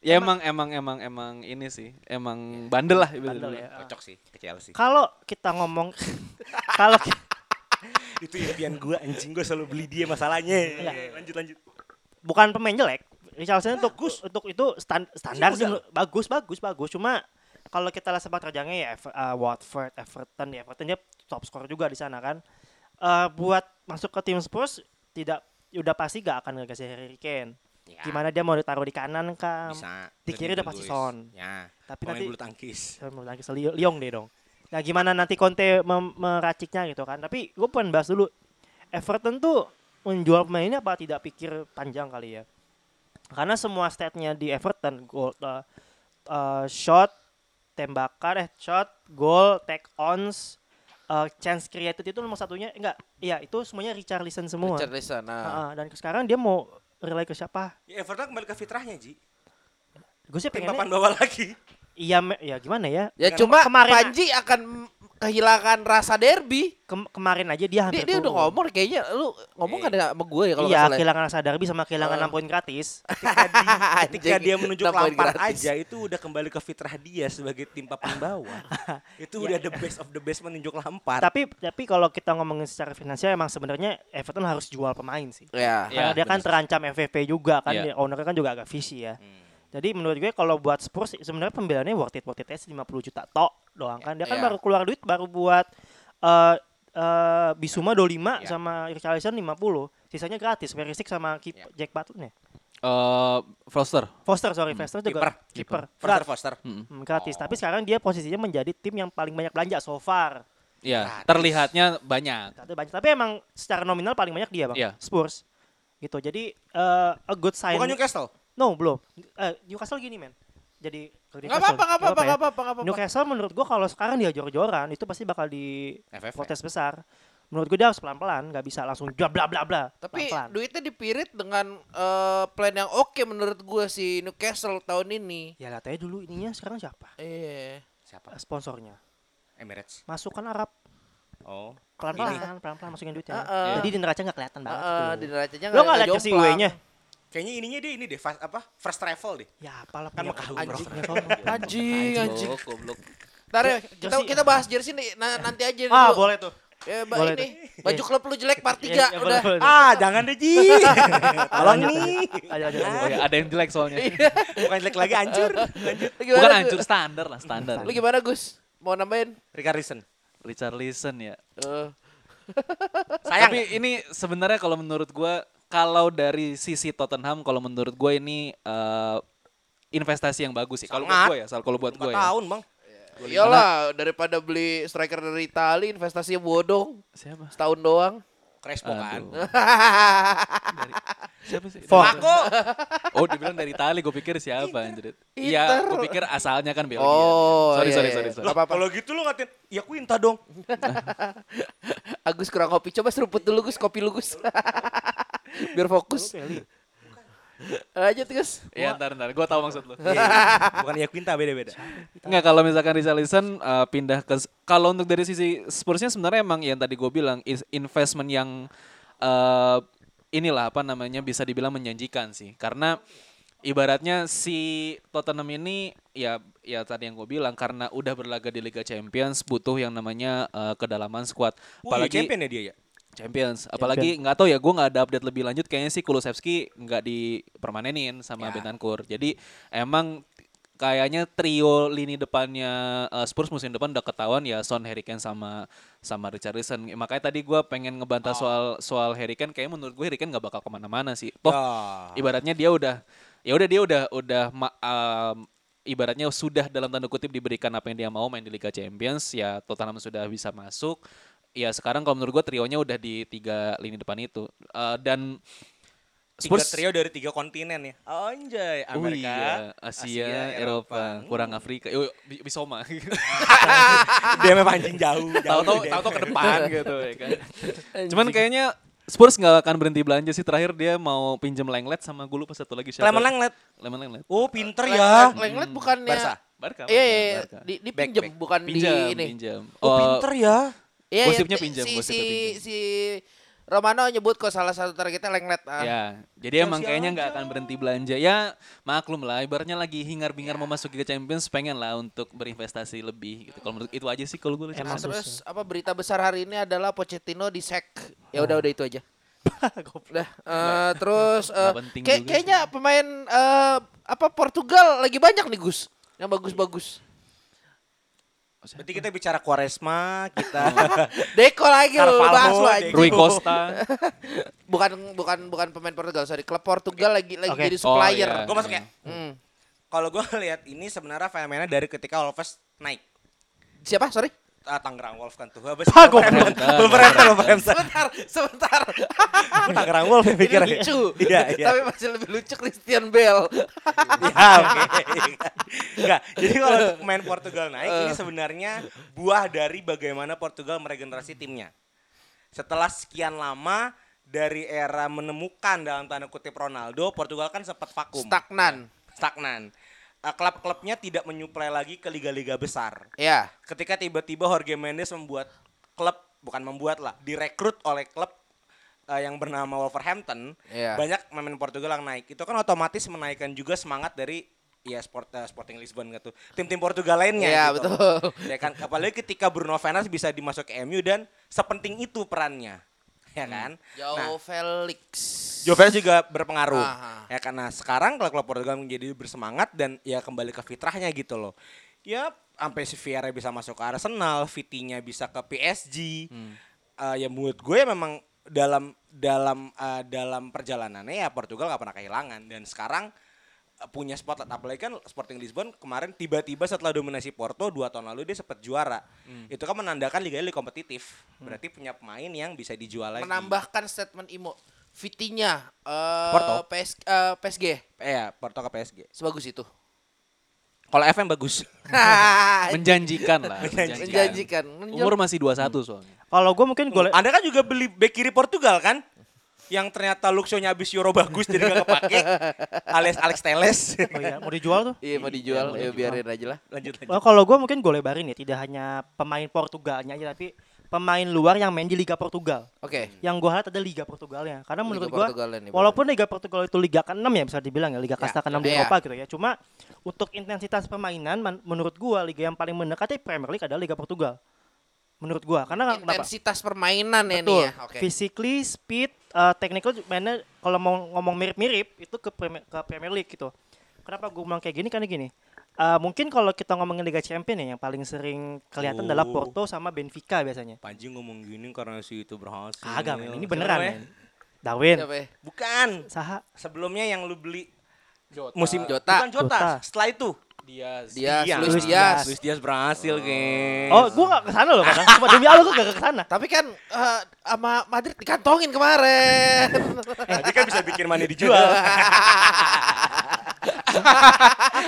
Ya emang emang emang emang ini sih, emang bandel lah. Bandel ya. Kocok sih ke Chelsea. Kalau kita ngomong kalau Itu impian gue anjing gue selalu beli dia masalahnya. Iya. Lanjut lanjut. bukan pemain jelek, Richarlison untuk untuk itu stan- standar sih bagus bagus bagus cuma kalau kita lihat sepak terjangnya ya Ever- uh, Watford, Everton ya Everton dia top skor juga di sana kan. Eh, buat masuk ke tim Spurs tidak udah pasti gak akan ngegasih Harry Kane. Ya, Gimana dia mau ditaruh di kanan kah? bisa. di kiri udah pasti. Son. Ya. Tapi Pemain nanti bulu tangkis. lagi Li- Liong deh dong. Nah gimana nanti Conte meraciknya gitu kan. Tapi gue pengen bahas dulu. Everton tuh menjual pemain ini apa tidak pikir panjang kali ya. Karena semua statnya di Everton goal, uh, uh, shot, tembakan, eh shot, goal, take ons, uh, chance created itu nomor satunya enggak. Iya itu semuanya Richarlison semua. Richarlison. Nah. Heeh, dan sekarang dia mau rely ke siapa? Ya Everton kembali ke fitrahnya Ji. Gue sih Tim pengennya papan bawah lagi. iya me- ya gimana ya? Ya Dengan cuma kemarin- Panji akan kehilangan rasa derby. Kem- kemarin aja dia hampir Dia, dia udah ngomong kayaknya lu ngomong Eh. ada sama gue ya kalau iya, ya? kehilangan rasa derby sama kehilangan Oh. 6 poin gratis. Ketika, di- ketika dia Lampard gratis. aja itu udah kembali ke fitrah dia sebagai tim papan bawah. itu udah the best of the best menunjuk Lampard. tapi tapi kalau kita ngomongin secara finansial emang sebenarnya Everton harus jual pemain sih. Ya. Karena Iya, dia kan terancam FFP juga kan, Iya. dia- ownernya kan juga agak visi ya. Hmm. Jadi menurut gue kalau buat Spurs sebenarnya pembeliannya worth it worth it aja 50 juta tok doang kan. Dia kan Iya. baru keluar duit baru buat eh eh, Bisuma 25 Iya. sama Richarlison 50. Sisanya gratis, Perisic sama keep Iya. Jack Butler Eh, Foster. Foster sorry, Foster juga Kiper. kiper. Foster Foster. Hmm, gratis. Oh. Tapi sekarang dia posisinya menjadi tim yang paling banyak belanja so far. Iya, Gratis. terlihatnya banyak. Banyak. Tapi emang secara nominal paling banyak dia, Bang. Iya. Spurs. Gitu. Jadi eh, a good sign. Bukan Newcastle. No, belum. Eh, Newcastle gini, men. Jadi ke Nggak Newcastle. apa-apa, nggak apa-apa, ya. nggak apa-apa, nggak apa-apa. Newcastle menurut gua kalau sekarang dia jor-joran itu pasti bakal di FF. protes besar. Menurut gua dia harus pelan-pelan, nggak bisa langsung bla bla bla bla. Tapi Pelan-pelan. duitnya dipirit dengan eh, plan yang oke menurut gue si Newcastle tahun ini. Ya lihat aja dulu ininya sekarang siapa? Iya. Siapa? Sponsornya. Emirates. Masukkan Arab Oh. pelan-pelan, pelan-pelan masukin duitnya. Heeh. Jadi di neraca nggak kelihatan banget. Heeh, gitu. di neracanya Lo nggak lihat jersey W-nya? Kayaknya ininya dia ini deh, fast, apa? First travel deh. Ya apalah Kan Mekah anjing umroh. ya. Anjing, anjing. Goblok, goblok. Ntar ya, kita, Jersey- kita bahas jersey nih na- nanti aja Ah, dulu. boleh tuh. Ya, Mbak Boleh ini tuh. baju Iya. klub lu jelek part 3 Ya, ya, boleh, udah. boleh. Ah, jangan deh Ji. Tolong nih. Ayo. Oh ya, ada yang jelek soalnya. Bukan jelek lagi hancur. Lanjut. Bukan hancur standar lah, standar. Lu gimana Gus? Mau nambahin? Richarlison. Richarlison ya. Eh, Sayang. Tapi ini sebenarnya kalau menurut gua kalau dari sisi Tottenham kalau menurut gue ini eh, investasi yang bagus sih. Kalau buat gue ya, soal kalau buat gue ya. tahun, Bang. iyalah daripada beli striker dari Itali investasinya bodong Siapa? setahun doang. Crespo kan. Siapa sih? Marco. Oh, dibilang dari Itali, gue pikir siapa anjir. Iya, gue pikir asalnya kan Belgia. Oh, sorry, iya, sorry, iya. sorry, sorry. Nggak apa-apa. Kalau gitu lu ngatain, ya Quinta dong. Agus kurang kopi. Coba seruput dulu Gus, kopi lu Gus. Biar fokus. Lanjut Gus. Iya, ntar, ntar. Gue tahu maksud lu. Bukan ya Quinta, beda-beda. Enggak, kalau misalkan Richarlison uh, pindah ke... Kalau untuk dari sisi Spursnya sebenarnya emang yang tadi gue bilang, is- investment yang uh, inilah apa namanya bisa dibilang menjanjikan sih. Karena ibaratnya si Tottenham ini ya ya tadi yang gue bilang karena udah berlaga di Liga Champions butuh yang namanya uh, kedalaman squad. Apalagi Apalagi champion ya dia ya. Champions. Apalagi nggak tahu ya, gue nggak ada update lebih lanjut. Kayaknya sih Kulusevski nggak dipermanenin sama Ya. Bentancur. Jadi emang kayaknya trio lini depannya uh, Spurs musim depan udah ketahuan ya Son, Harry Kane sama sama Richarlison. Makanya tadi gue pengen ngebantah soal soal Harry Kane. Kayaknya menurut gue Harry Kane nggak bakal ke mana-mana sih. Toh Ya. ibaratnya dia udah ya udah dia udah udah ma- um, ibaratnya sudah dalam tanda kutip diberikan apa yang dia mau main di Liga Champions ya Tottenham sudah bisa masuk ya sekarang kalau menurut gue trionya udah di tiga lini depan itu Eh, dan Tiga Spurs trio dari tiga kontinen ya. Anjay, Oh Amerika, iya, Asia, Eropa, kurang Afrika. Yo, bi- Bisoma. Dia memang anjing jauh. jauh Tahu-tahu tahu-tahu ke depan gitu ya kan. Cuman kayaknya Spurs nggak akan berhenti belanja sih. Terakhir dia mau pinjam Lenglet sama gue lupa satu lagi siapa. Lemon Lenglet. Lemon Lenglet. Oh, pinter ya. Lenglet bukannya Barca. Barca. Iya, iya, iya. Di, back. bukan pinjam, di ini. pinjam. Oh, pinter ya. Iya, Gosipnya iya, pinjam, si, gosipnya si, pinjam. si Romano nyebut kok salah satu targetnya Lenglet. Ah. Ya, jadi emang Masih kayaknya nggak akan berhenti belanja. Ya, maklum lah. Ibaratnya lagi hingar-bingar mau masuk Liga Champions, pengen lah untuk berinvestasi lebih. Gitu. Kalau menurut itu aja sih kalau gue. Nah, terus apa berita besar hari ini adalah Pochettino di sack. Ya udah udah itu aja. udah eh, terus eh, Nggak penting kayak- kayaknya pemain eh, apa Portugal lagi banyak nih Gus yang bagus-bagus. Berarti kita bicara Quaresma, kita Deko lagi lu bahas lu aja. Rui Costa. Bukan bukan bukan pemain Portugal, sorry. Klub Portugal lagi lagi Oke. jadi Oh, supplier. iya. gue masuk ya. Hmm. Kalau gue lihat ini sebenarnya fenomena dari ketika Wolves naik. Siapa? Sorry. Ah, Tangerang Wolves kan tuh. Ah, sih? Wolverhampton, Wolverhampton, Wolverhampton. Sebentar, sebentar. Tangerang Wolves ya Ini pikir. lucu. Iya, iya. Tapi masih lebih lucu Christian Bale. Ya, oke. Enggak. Jadi kalau untuk pemain Portugal naik Eh. ini sebenarnya buah dari bagaimana Portugal meregenerasi timnya. Setelah sekian lama dari era menemukan dalam tanda kutip Ronaldo, Portugal kan sempat vakum, Stagnan. stagnan. Eh, Klub-klubnya tidak menyuplai lagi ke liga-liga besar. Ya. Ketika tiba-tiba Jorge Mendes membuat klub, bukan membuat lah, direkrut oleh klub eh, yang bernama Wolverhampton, Iya. banyak pemain Portugal yang naik. Itu kan otomatis menaikkan juga semangat dari ya sport eh, Sporting Lisbon gitu. Tim-tim Portugal lainnya Iya, gitu. betul. Ya kan apalagi ketika Bruno Fernandes bisa dimasuk ke MU dan sepenting itu perannya. Ya Hmm. kan? Joe Felix. Jovel juga berpengaruh. Aha. Ya karena sekarang kalau klub Portugal menjadi bersemangat dan ya kembali ke fitrahnya gitu loh. Ya sampai si Vieira bisa masuk ke Arsenal, Vitinya bisa ke PSG. Eh, ya menurut gue ya memang dalam dalam eh, dalam perjalanannya ya Portugal nggak pernah kehilangan dan sekarang punya spotlight apalagi kan Sporting Lisbon kemarin tiba-tiba setelah dominasi Porto dua tahun lalu dia sempat juara itu kan menandakan liga lebih kompetitif berarti punya pemain yang bisa dijual lagi Menambahkan statement Imo. Vitinya eh Porto. PS, eh, PSG eh ya Porto ke PSG sebagus itu. kalau FM bagus Menjanjikan lah. Menjanjikan. Umur masih 21 soalnya. Kalau gue mungkin gue Anda kan juga beli back kiri Portugal kan? Yang ternyata Luxo-nya habis Euro bagus jadi gak kepake. alias Alex Teles. oh iya, mau dijual tuh. Iya mau dijual, ya biarin aja lah. lanjut lanjut. Oh, kalau gue mungkin gue lebarin ya, tidak hanya pemain Portugalnya aja, tapi pemain luar yang main di Liga Portugal. Oke. Yang gue lihat ada Liga Portugalnya. Karena menurut gue, walaupun Liga Portugal itu Liga ke-6 ya bisa dibilang ya, Liga kasta ke-6 di iya. Eropa gitu ya. Cuma untuk intensitas permainan, menurut gue Liga yang paling mendekati Premier League adalah Liga Portugal. Menurut gue, karena kenapa? Intensitas permainan ya nih Betul. ya. Oke. Physically, speed, uh, technical mainnya kalau mau ngomong mirip-mirip itu ke Premier, ke Premier League gitu. Kenapa gue bilang kayak gini? Karena gini. uh, mungkin kalau kita ngomongin Liga Champion ya yang paling sering kelihatan adalah Oh. Porto sama Benfica biasanya. Panji ngomong gini karena si itu berhasil. Kagak men, ini Siapa beneran namanya? men. Darwin, Siapa ya? Bukan. Saha, Sebelumnya yang lu beli musim Jota. Bukan Jota. Jota. Setelah itu Diaz. Dias, Diaz. Luis Diaz. Luis Diaz berhasil, geng. Oh, gua gak ke sana loh kadang. Cuma demi Allah gua gak ke sana. Tapi kan eh, sama Madrid dikantongin kemarin. Tadi kan bisa bikin money dijual.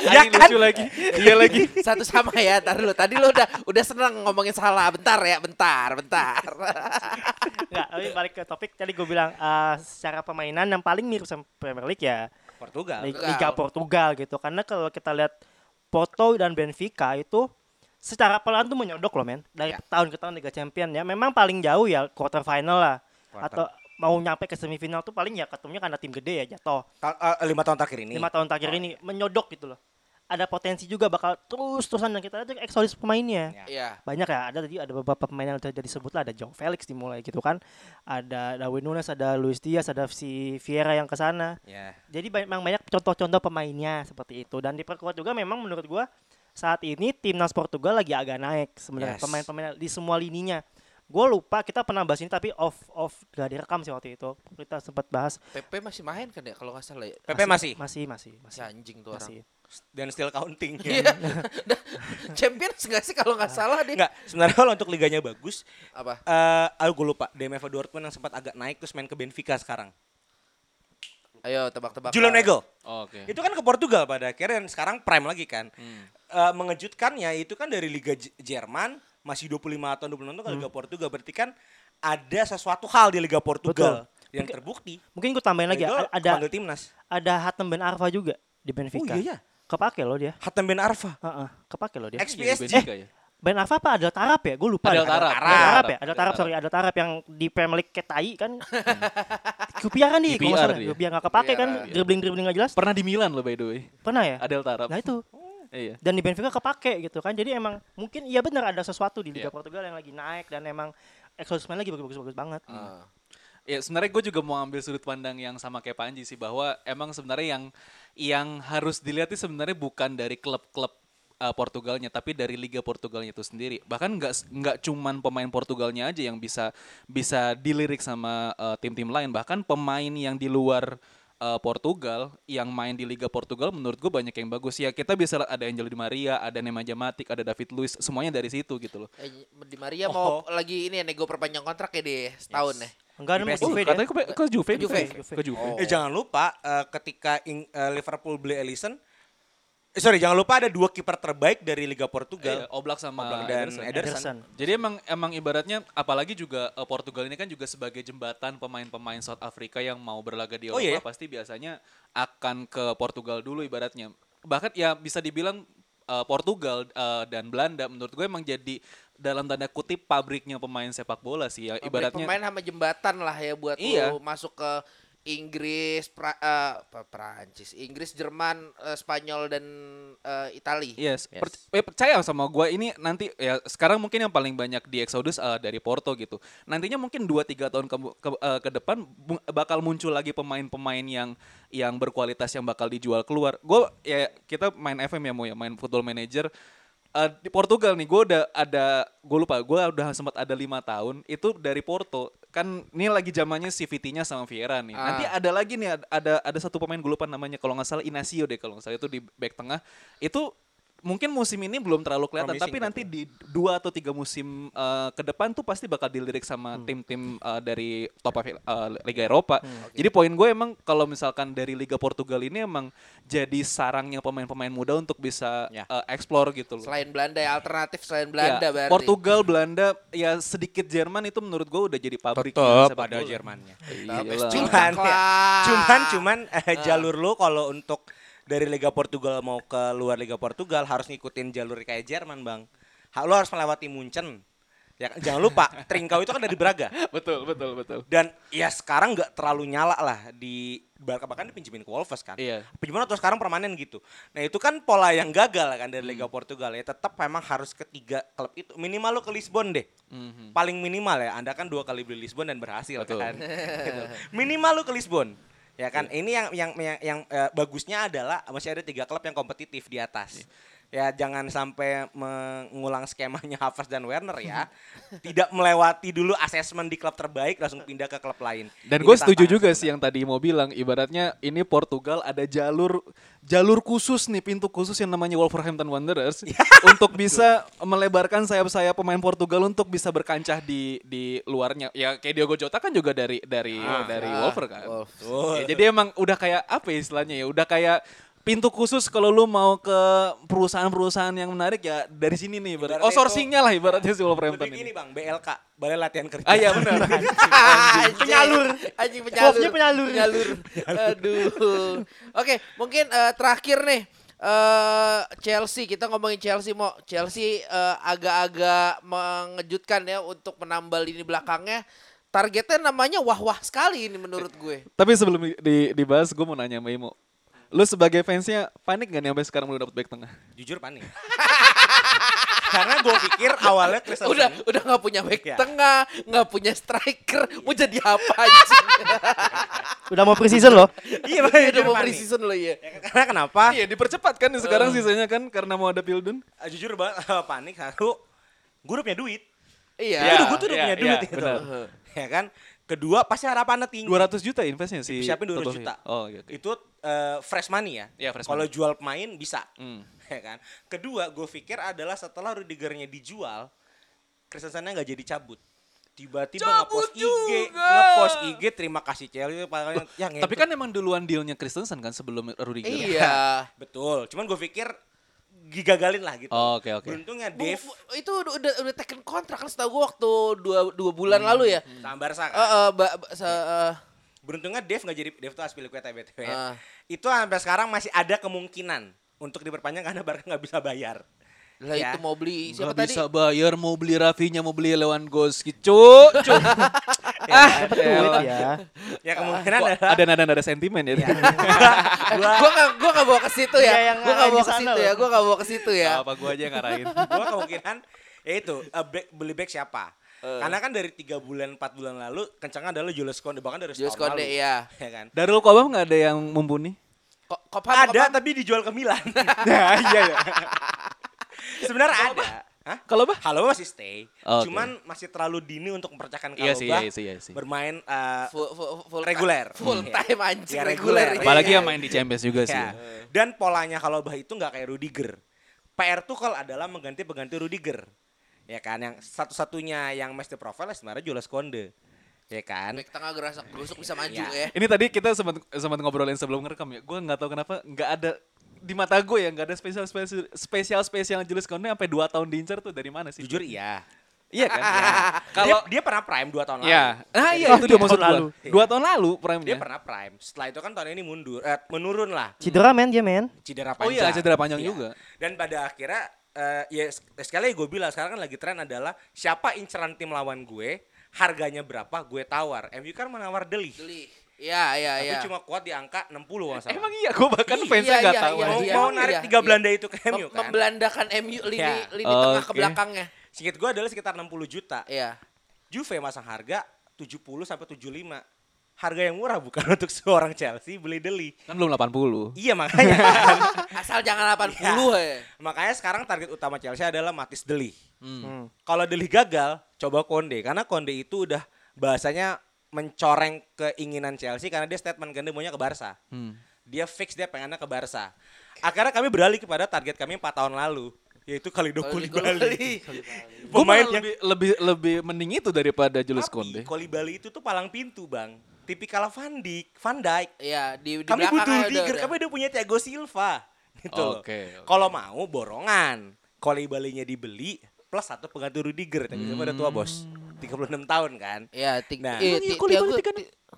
Ya lucu lagi. Dia lagi. Satu sama ya, tar dulu. Tadi lu udah udah seneng ngomongin salah. Bentar ya, bentar, bentar. Enggak, tapi balik ke topik tadi gue bilang uh, secara permainan yang paling mirip sama Premier League ya Portugal. Liga Portugal gitu. Karena kalau kita lihat Porto dan Benfica itu secara pelan tuh menyodok loh men. Dari Ya. tahun ke tahun Liga Champion ya. Memang paling jauh ya quarter final lah. Quarter. Atau mau nyampe ke semifinal tuh paling ya ketemunya karena tim gede ya jatuh. Ta- eh, lima tahun terakhir ini. Lima tahun terakhir ini menyodok gitu loh. Ada potensi juga bakal terus-terusan dan kita lihat tuh eksodus pemainnya Ya. Iya. banyak ya ada tadi ada beberapa pemain yang tadi disebut lah ada Joe Felix dimulai gitu kan ada Darwin Nunes ada Luis Diaz ada si Vieira yang ke sana Ya. jadi banyak, memang banyak contoh-contoh pemainnya seperti itu dan diperkuat juga memang menurut gua saat ini timnas Portugal lagi agak naik sebenarnya Yes. pemain-pemain di semua lininya gue lupa kita pernah bahas ini tapi off off gak direkam sih waktu itu kita sempat bahas PP masih main kan ya kalau nggak salah ya. PP masih. masih masih masih Masih anjing tuh orang. Dan still counting Iya. ya. Champions nggak sih kalau nggak salah deh. Enggak, sebenarnya kalau untuk liganya bagus, Apa? eh aku gue lupa. DMF Dortmund yang sempat agak naik terus main ke Benfica sekarang. Ayo tebak-tebak. Julian Nagel. Oh, Oke. Itu kan ke Portugal pada akhirnya dan sekarang prime lagi kan. Eh, mengejutkannya itu kan dari Liga J- Jerman masih 25 tahun 26 tahun ke Liga Portugal berarti kan ada sesuatu hal di Liga Portugal yang Mungkin- terbukti. Mungkin gue tambahin lagi ya, ada timnas. ada Hatem Ben Arfa juga di Benfica. Oh iya ya. Kepake loh dia. Hatem Ben Arfa. Heeh, kepake loh dia. XPSG. Benfica ya. Ben Arfa apa ada Tarap ya? Gue lupa. Deh. Tarap. Ada Tarap ya? Ada Tarap, sorry. Ada Tarap yang di Premier League kayak tai kan. QPR kan di kalau salah. dia. QPR nggak kepake kan. QPR. Dribbling-dribbling nggak jelas. Pernah di Milan loh by the way. Pernah ya? Adel Tarap. Nah itu. Iya. Dan di Benfica kepake gitu kan. Jadi emang mungkin iya benar ada sesuatu di Liga Iya. Portugal yang lagi naik dan emang eksklusifnya lagi bagus-bagus banget. Ah. Ya sebenarnya gue juga mau ambil sudut pandang yang sama kayak Panji sih bahwa emang sebenarnya yang yang harus dilihat itu sebenarnya bukan dari klub-klub uh, Portugalnya tapi dari Liga Portugalnya itu sendiri. Bahkan nggak nggak cuman pemain Portugalnya aja yang bisa bisa dilirik sama uh, tim-tim lain. Bahkan pemain yang di luar uh, Portugal yang main di Liga Portugal menurut gue banyak yang bagus ya. Kita bisa lihat ada Angel Di Maria, ada Nemanja Matic, ada David Luiz, semuanya dari situ gitu loh. Eh, Di Maria mau lagi ini ya nego perpanjang kontrak ya deh setahun ya. Enggak ada PSG. Juve dia. Katanya ke, ke Juve, Juve. Juve. Ke Juve. Oh. Eh jangan lupa eh, ketika Ing- eh, Liverpool beli Ellison eh, sorry jangan lupa ada dua kiper terbaik dari Liga Iya, Portugal. Oblak sama Oblak dan Ederson. Ederson. Ederson. Jadi emang emang ibaratnya apalagi juga eh, Portugal ini kan juga sebagai jembatan pemain-pemain South Africa yang mau berlaga di Oh, Eropa iya ya? pasti biasanya akan ke Portugal dulu ibaratnya. Bahkan ya bisa dibilang eh, Portugal eh, dan Belanda menurut gue emang jadi dalam tanda kutip pabriknya pemain sepak bola sih ya Pabrik ibaratnya. pemain sama jembatan lah ya buat Iya. lu masuk ke Inggris, pra, eh, apa, Prancis, Inggris, Jerman, eh, Spanyol dan eh, Itali. Yes, per- eh, percaya sama gue ini nanti ya sekarang mungkin yang paling banyak di Exodus eh, dari Porto gitu. Nantinya mungkin 2-3 tahun ke, ke, eh, ke depan bakal muncul lagi pemain-pemain yang yang berkualitas yang bakal dijual keluar. Gue ya kita main FM ya mau ya main Football Manager Eh, di Portugal nih gue udah ada gue lupa gue udah sempat ada lima tahun itu dari Porto kan ini lagi zamannya CVT-nya sama Vieira nih. Ah. nanti ada lagi nih ad- ada ada satu pemain gue lupa namanya. Kalau nggak salah Inacio deh kalau nggak salah itu di back tengah. Itu mungkin musim ini belum terlalu kelihatan Promising tapi nanti di dua atau tiga musim eh, ke depan tuh pasti bakal dilirik sama tim-tim eh, dari top of, eh, Liga Eropa jadi poin gue emang kalau misalkan dari Liga Portugal ini emang jadi sarangnya pemain-pemain muda untuk bisa Ya. eh, explore gitu loh Selain Belanda ya alternatif selain Belanda Ya, berarti. Portugal, Belanda, ya sedikit Jerman itu menurut gue udah jadi pabrik Tetap ada. Jermannya. Iyalah. Cuman, ya, Kelas. cuman, cuman eh, jalur lu kalau untuk dari Liga Portugal mau ke luar Liga Portugal harus ngikutin jalur kayak Jerman bang. Lu harus melewati Munchen. Ya, kan? jangan lupa, Trinkau itu kan dari Braga. betul, betul, betul. Dan ya sekarang nggak terlalu nyala lah di Barca bahkan dipinjemin ke Wolves kan. Iya. Pinjaman atau sekarang permanen gitu. Nah itu kan pola yang gagal kan dari Hmm. Liga Portugal ya. Tetap memang harus ketiga klub itu minimal lu ke Lisbon deh. Mhm. Paling minimal ya. Anda kan dua kali beli Lisbon dan berhasil Betul. kan. Gitu. Minimal lu ke Lisbon. Ya kan. Ini yang yang yang, yang, eh, bagusnya adalah masih ada tiga klub yang kompetitif di atas. Ya jangan sampai mengulang skemanya Havertz dan Werner ya. Tidak melewati dulu asesmen di klub terbaik langsung pindah ke klub lain. Dan gue setuju juga sih yang tadi mau bilang, ibaratnya ini Portugal ada jalur jalur khusus nih, pintu khusus yang namanya Wolverhampton Wanderers untuk bisa melebarkan sayap-sayap pemain Portugal untuk bisa berkancah di di luarnya. Ya kayak Diogo Jota kan juga dari dari dari Ah, Wolver kan. Wolves. Ya, jadi emang udah kayak apa ya istilahnya ya, udah kayak pintu khusus kalau lu mau ke perusahaan-perusahaan yang menarik ya dari sini nih. ibarat- Oh sourcingnya lah ibaratnya si Wolverhampton ini. gini bang, BLK, Balai Latihan Kerja. Ah iya benar. Anjing. Penyalur. Anjing penyalur. Wolfnya penyalur. Penyalur. Aduh. Oke, mungkin eh, terakhir nih eh Chelsea kita ngomongin Chelsea mau Chelsea eh, agak-agak mengejutkan ya untuk menambal lini belakangnya. Targetnya namanya wah-wah sekali ini menurut gue. Tapi sebelum di- di- dibahas, gue mau nanya sama Imo. Lu sebagai fansnya panik gak nih sampai sekarang belum dapet back tengah? Jujur panik. Karena gue pikir awalnya Christensen Udah udah nggak punya back Ya. tengah, nggak punya striker, mau jadi apa anjing? Udah mau preseason loh. Iya, Udah jujur mau preseason lo ya. Ya, Karena kenapa? Iya dipercepat kan sekarang sisanya kan karena mau ada Pildun. Ah, Jujur banget panik satu. Gue udah punya duit. Iya. Iya, gue tuh udah iya, punya duit iya, gitu. Ya kan? Kedua pasti harapannya tinggi. 200 juta investnya si Siapin 200 Toto juta. Oh iya. Itu eh, fresh money ya. Fresh Kalau money. jual pemain bisa. Hmm. Ya kan? Kedua, gue pikir adalah setelah Rudigernya dijual, Christensennya nggak jadi cabut. Tiba-tiba ngepost IG, ngepost IG terima kasih Chelsea ya Tapi kan emang duluan dealnya Christensen kan sebelum Rudiger. Iya. betul. Cuman gue pikir digagalin lah gitu. Oh, oke, oke. Beruntungnya Bu- Dave bu- itu udah udah, udah taken kontrak kan setahu gua waktu dua, dua bulan lalu ya. sama Barca kan. Eh, eh, ba- ba- se- eh, Beruntungnya Dave nggak jadi Dave tuh Aspilicueta BTW ya. Ah. Itu sampai sekarang masih ada kemungkinan untuk diperpanjang karena Barca nggak bisa bayar. lah Ya. itu mau beli siapa Gak tadi? bisa bayar, mau beli Rafinya, mau beli Lewandowski. Cuk, cuk. ah, Dapat duit ya. Ya kemungkinan Kok adalah ada nada-nada sentimen ya. gua gua gak gua gak bawa ke situ ya. Iya, gua gak bawa ke situ ya. Gua gak bawa ke situ ya. Apa gua aja yang ngarahin. gua kemungkinan ya itu back- beli back siapa? Karena kan dari tiga bulan empat bulan lalu kencangnya adalah Julius Konde bahkan dari Julius Konde lalu. iya. Ya kan? Darul Kobam nggak ada yang mumpuni? Kok Kopam, Ada tapi dijual ke Milan. Nah, iya ya. Sebenarnya ada. Hah? Kalau bah? Halo masih stay, Oke. cuman masih terlalu dini untuk mempercayakan Iya kalau sih, iya sih, iya sih. bermain eh, full, full, full reguler. Full Iya. time anjing Iya, reguler. reguler. Apalagi Iya. yang main di Champions juga sih. Ya. Dan polanya kalau bah itu nggak kayak Rudiger. PR tuh kalau adalah mengganti pengganti Rudiger. Ya kan yang satu-satunya yang mesti profile sebenarnya Julius Konde. Ya kan? Back tengah gerasak gerusuk bisa maju Iya. ya. Ini tadi kita sempat sempat ngobrolin sebelum ngerekam ya. Gue nggak tahu kenapa nggak ada di mata gue ya nggak ada spesial spesial spesial spesial Julius Konde sampai 2 tahun diincar tuh dari mana sih? Jujur iya. Iya kan? Kalau Kalau dia, pernah prime 2 tahun lalu. ya, ah iya Oh, itu dua dia maksud lalu. Dua tahun lalu prime Dia pernah prime. Setelah itu kan tahun ini mundur, eh, menurun lah. Cedera men dia men. Cedera Oh panjang. iya, cedera panjang Iya. juga. Dan pada akhirnya eh, ya sek- sekali gue bilang sekarang kan lagi tren adalah siapa inceran tim lawan gue, harganya berapa gue tawar. MU kan menawar Deli. Beli. Iya, iya, Tapi iya. cuma kuat di angka 60 kalau nggak salah. Emang iya, gue bahkan Iya, fansnya iya, nggak iya, tahu. iya, mau, iya. mau narik tiga iya. Belanda itu ke MU Mem- kan. Membelandakan MU lini Ya. lini tengah ke belakangnya. Singkat gue adalah sekitar 60 juta. Iya. Juve masang harga 70 sampai 75. Harga yang murah bukan untuk seorang Chelsea beli Deli. Kan belum 80. Iya makanya. Asal jangan 80 ya. makanya sekarang target utama Chelsea adalah Matis Deli. Hmm. Kalau Deli gagal, coba Konde karena Konde itu udah bahasanya mencoreng keinginan Chelsea karena dia statement Konde maunya ke Barca. Hmm. Dia fix dia pengennya ke Barca. Akhirnya kami beralih kepada target kami 4 tahun lalu yaitu Kalido Kali Koulibaly. Gue Pemain yang lebih, lebih lebih mending itu daripada Julius Tapi Konde. Koulibaly itu tuh palang pintu, Bang. Tipikal Van Dijk, Van Dijk. Iya, di di Kami belakang butuh ada. kami udah punya Thiago Silva. Gitu loh. Oke, oke. Kalau mau borongan, Koulibaly-nya dibeli plus satu pengganti Rudiger. Tapi Silva udah tua, Bos. 36 tahun kan. Iya, Nah. eh, iya Tiago-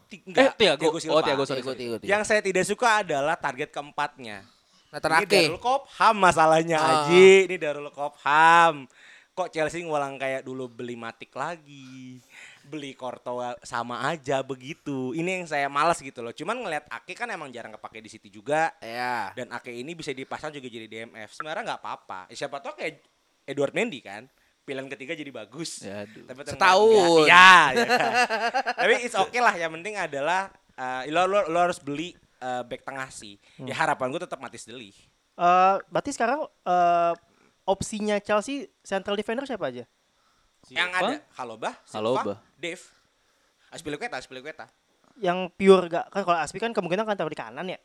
Eh, enggak, Thiago. Silva. Oh, Thiago, sorry. Tiago, sorry. Tiago, Tiago. Yang saya tidak suka adalah target keempatnya. Nathan Ini Ake. Darul Kopham masalahnya Ah. Aji. Ini Darul Kopham. Kok Chelsea ngulang kayak dulu beli Matik lagi. Beli Courtois sama aja begitu. Ini yang saya malas gitu loh. Cuman ngelihat Ake kan emang jarang kepake di City juga. Iya. Dan Ake ini bisa dipasang juga jadi DMF. Sebenarnya nggak apa-apa. Ya, siapa tahu kayak Edward Mendy kan. Pilihan ketiga jadi bagus. Ya. Tapi Setahun. Ya, ya kan. Tapi it's okay lah. Yang penting adalah eh, lo, lo, lo harus beli eh, back tengah sih. Hmm. Ya harapan gue tetap Matis Deli. Eh, berarti sekarang eh, opsinya Chelsea central defender siapa aja? Yang Siapa? ada Halobah, Halobah. Silva, Dave, Aspilicueta, Aspilicueta. Yang pure gak kan kalau Aspi kan kemungkinan kan taruh di kanan ya.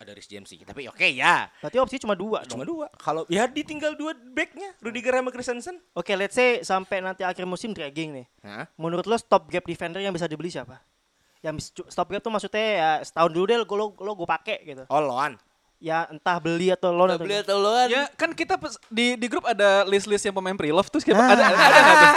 Ada Rhys James sih. Tapi oke ya. Berarti opsi cuma dua Cuma dong. dua. Kalau ya ditinggal dua backnya Rudiger sama Christensen. Oke, let's say sampai nanti akhir musim dragging nih. Hah? Menurut lo stop gap defender yang bisa dibeli siapa? Yang stop gap tuh maksudnya ya setahun dulu deh lo lo gue pakai gitu. Oh, Loan. Ya entah beli atau loan atau Beli atau loan? Ya kan kita pes- di di grup ada list-list yang pemain pre-love tuh siapa? Ada ada nggak tuh?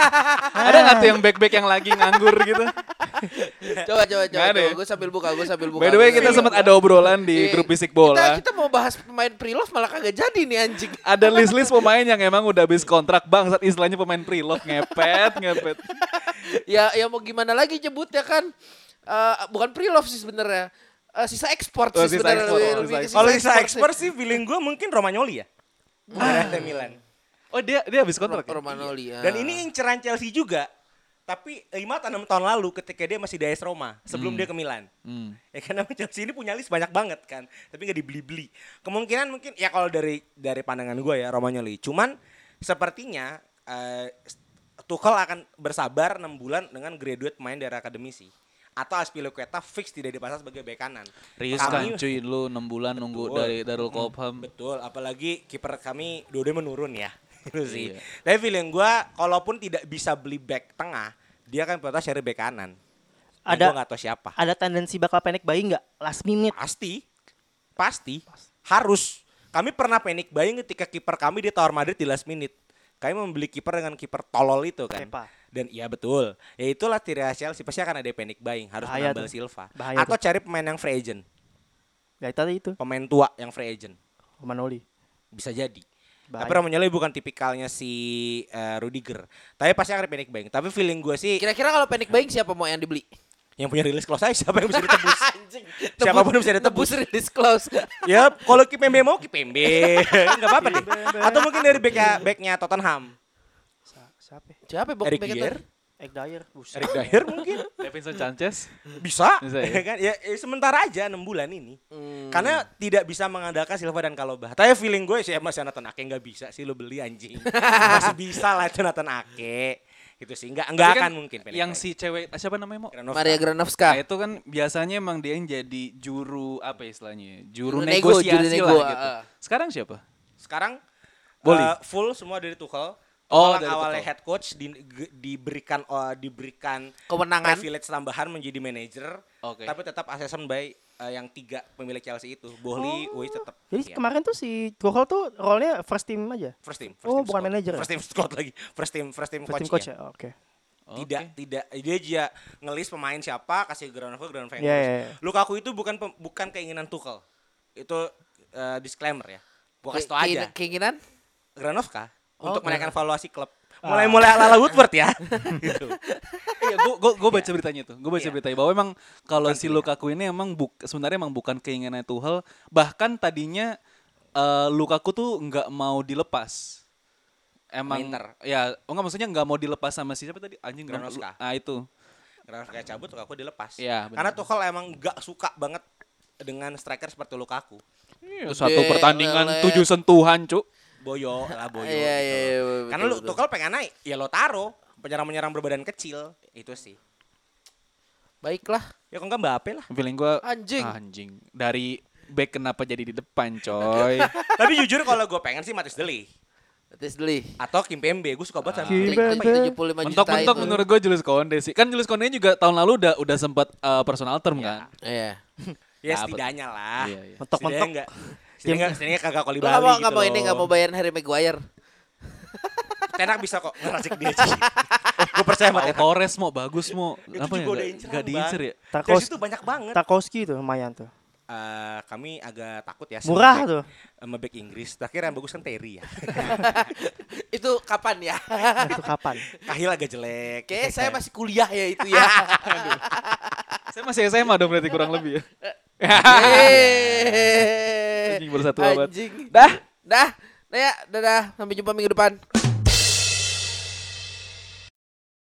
Ada nggak tuh yang back-back yang lagi nganggur gitu? Coba coba coba. Ada ya? Gue sambil buka, gue sambil buka. By the way kita sambil sempat ada obrolan di Iya. grup bisik Kita, bola. kita mau bahas pemain pre-love malah kagak jadi nih anjing. Ada list-list pemain yang emang udah habis kontrak bang saat istilahnya pemain pre-love ngepet ngepet. ya ya mau gimana lagi nyebutnya kan? Eh, bukan pre-love sih sebenarnya. Eh, sisa ekspor Oh, sih sisa sebenarnya. ekspor, lebih- sisa. Kalau sih. ekspor sih feeling gue mungkin Romagnoli ya. Bukan AC Milan. Oh dia dia habis kontrak. ya? Romanoli. ya. Dan ini inceran Chelsea juga. Tapi 5 atau 6 tahun lalu ketika dia masih di AS Roma sebelum dia ke Milan. Hmm. Ya karena Chelsea ini punya list banyak banget kan, tapi nggak dibeli-beli. Kemungkinan mungkin ya kalau dari dari pandangan gue ya Romagnoli. Cuman sepertinya eh, Tuchel akan bersabar 6 bulan dengan graduate main dari akademisi. Atau Aspilicueta fix tidak dipasang sebagai bek kanan. Rius Kami- kan cuy lu 6 bulan nunggu Betul. dari Darul Kopham. Betul, apalagi kiper kami dua menurun ya. Itu sih. Iya. Tapi feeling gua kalaupun tidak bisa beli back tengah, dia kan prioritas cari back kanan. Ada nggak tahu siapa. Ada tendensi bakal panic buying nggak last minute? Pasti. Pasti. Harus. Kami pernah panic buying ketika kiper kami ditawar Madrid di last minute. Kami membeli kiper dengan kiper tolol itu kan. Kepa. Dan iya betul. Ya itulah ciri khas Chelsea pasti akan ada panic buying, harus Bahaya menambal tuh. Silva. Bahaya Atau cari pemain yang free agent, Ya tadi itu pemain tua yang free agent. Romanoli. Bisa jadi. Bahaya. Tapi Romagnoli bukan tipikalnya si eh, Rudiger. Tapi pasti akan panic buying. Tapi feeling gue sih Kira-kira kalau panic buying siapa mau yang dibeli? yang punya rilis close aja siapa yang bisa ditebus. Anjing. Siapa pun bisa ditebus. Tebus release close. ya kalau Kipembe mau Kipembe. Enggak apa-apa deh. Atau mungkin dari backnya backnya Tottenham. Siapa? ya? Bok Eric Dier, Egg Dyer. Buset. Eric Dyer mungkin. Davinson Sanchez. Bisa, Bisa ya? ya kan? Ya, ya sementara aja 6 bulan ini. Hmm. Karena tidak bisa mengandalkan Silva dan Kalobah. Tapi feeling gue sih masih Nathan Ake nggak bisa sih lo beli anjing. masih bisa lah itu Nathan Ake. Gitu sih. Nggak nggak Tapi akan kan mungkin. Yang si cewek ah, siapa namanya mau? Granovka. Maria Granovska. Nah, itu kan biasanya emang dia yang jadi juru apa istilahnya? Juru, Juru nego, negosiasi juru nego, lah gitu. ah. Sekarang siapa? Sekarang Boli. eh, full semua dari Tuchel. Oh, dari awalnya head coach di- diberikan eh, diberikan Kewenangan. privilege tambahan menjadi manajer. Oke. Tapi tetap assessment by eh, yang tiga pemilik Chelsea itu. Bohli, Uis tetap. Jadi Iya. kemarin tuh si Tuchel tuh role-nya first team aja. First team. First Oh, team bukan squad. manajer ya? First team squad lagi. First team, first team First team coach. coach ya. Oke. Tidak, tidak. Dia aja ngelis pemain siapa, kasih ground over, ground Iya, iya, iya. Lukaku itu bukan pem- bukan keinginan Tuchel. Itu eh, disclaimer ya. Gua kasih tau aja. Keinginan- Keinginan? Granovka Oh, untuk menaikkan valuasi klub. Ah. Mulai-mulai ala-ala Woodward ya. gitu. Iya, gua gua, gua baca beritanya tuh. Gua baca Iya. beritanya bahwa emang kalau si. Lukaku ini emang buk, sebenarnya emang bukan keinginan Tuchel, bahkan tadinya eh, Lukaku tuh nggak mau dilepas. Emang Inter. ya, oh enggak maksudnya nggak mau dilepas sama si siapa tadi? Anjing Gran- Granovska. Ah itu. Granovka cabut, Lukaku dilepas. Iya, benar. Karena Tuchel emang gak suka banget dengan striker seperti Lukaku. Itu satu pertandingan tujuh sentuhan, Cuk. Boyo lah Boyo. Iya, gitu. iya, iya, betul, Karena lu. Tuchel pengen naik, ya lo taruh penyerang-penyerang berbadan kecil. Itu sih. Baiklah. Ya kok enggak Mbappe lah. Feeling gua Anjing. anjing. Dari back kenapa jadi di depan, coy. Tapi jujur kalau gue pengen sih Matis Deli Tes beli. atau Kim Pembe, gue suka banget sama Kim Kim Pembe. Pembe. 75 juta Mentok-mentok itu. menurut gue Julius Konde sih. Kan Julius Konde juga tahun lalu udah udah sempat eh, personal term kan. Iya. Ya Dapet. setidaknya lah. Iya, iya. Mentok-mentok. Enggak. Setidaknya, setidaknya kagak koli Bali nggak mau gitu nggak mau ini nggak mau bayar Harry Maguire. Tenak bisa kok ngeracik dia sih. gue percaya sama Mau Tenak. Torres mau bagus mau Itu apa ya? juga udah Nggak- inceran, Nggak diincer ya. Chelsea itu banyak banget. Tarkowski tuh lumayan tuh. Eh, kami agak takut ya. Murah back- tuh. Sama back Inggris. Terakhir yang bagus kan Terry ya. itu kapan ya? Itu kapan? Kahil agak jelek. Kayak saya masih kuliah ya itu ya. Saya masih SMA dong berarti kurang lebih ya. Anjing bersatu abad. Anjing. Dah, dah. Nah ya, dadah. Sampai jumpa minggu depan.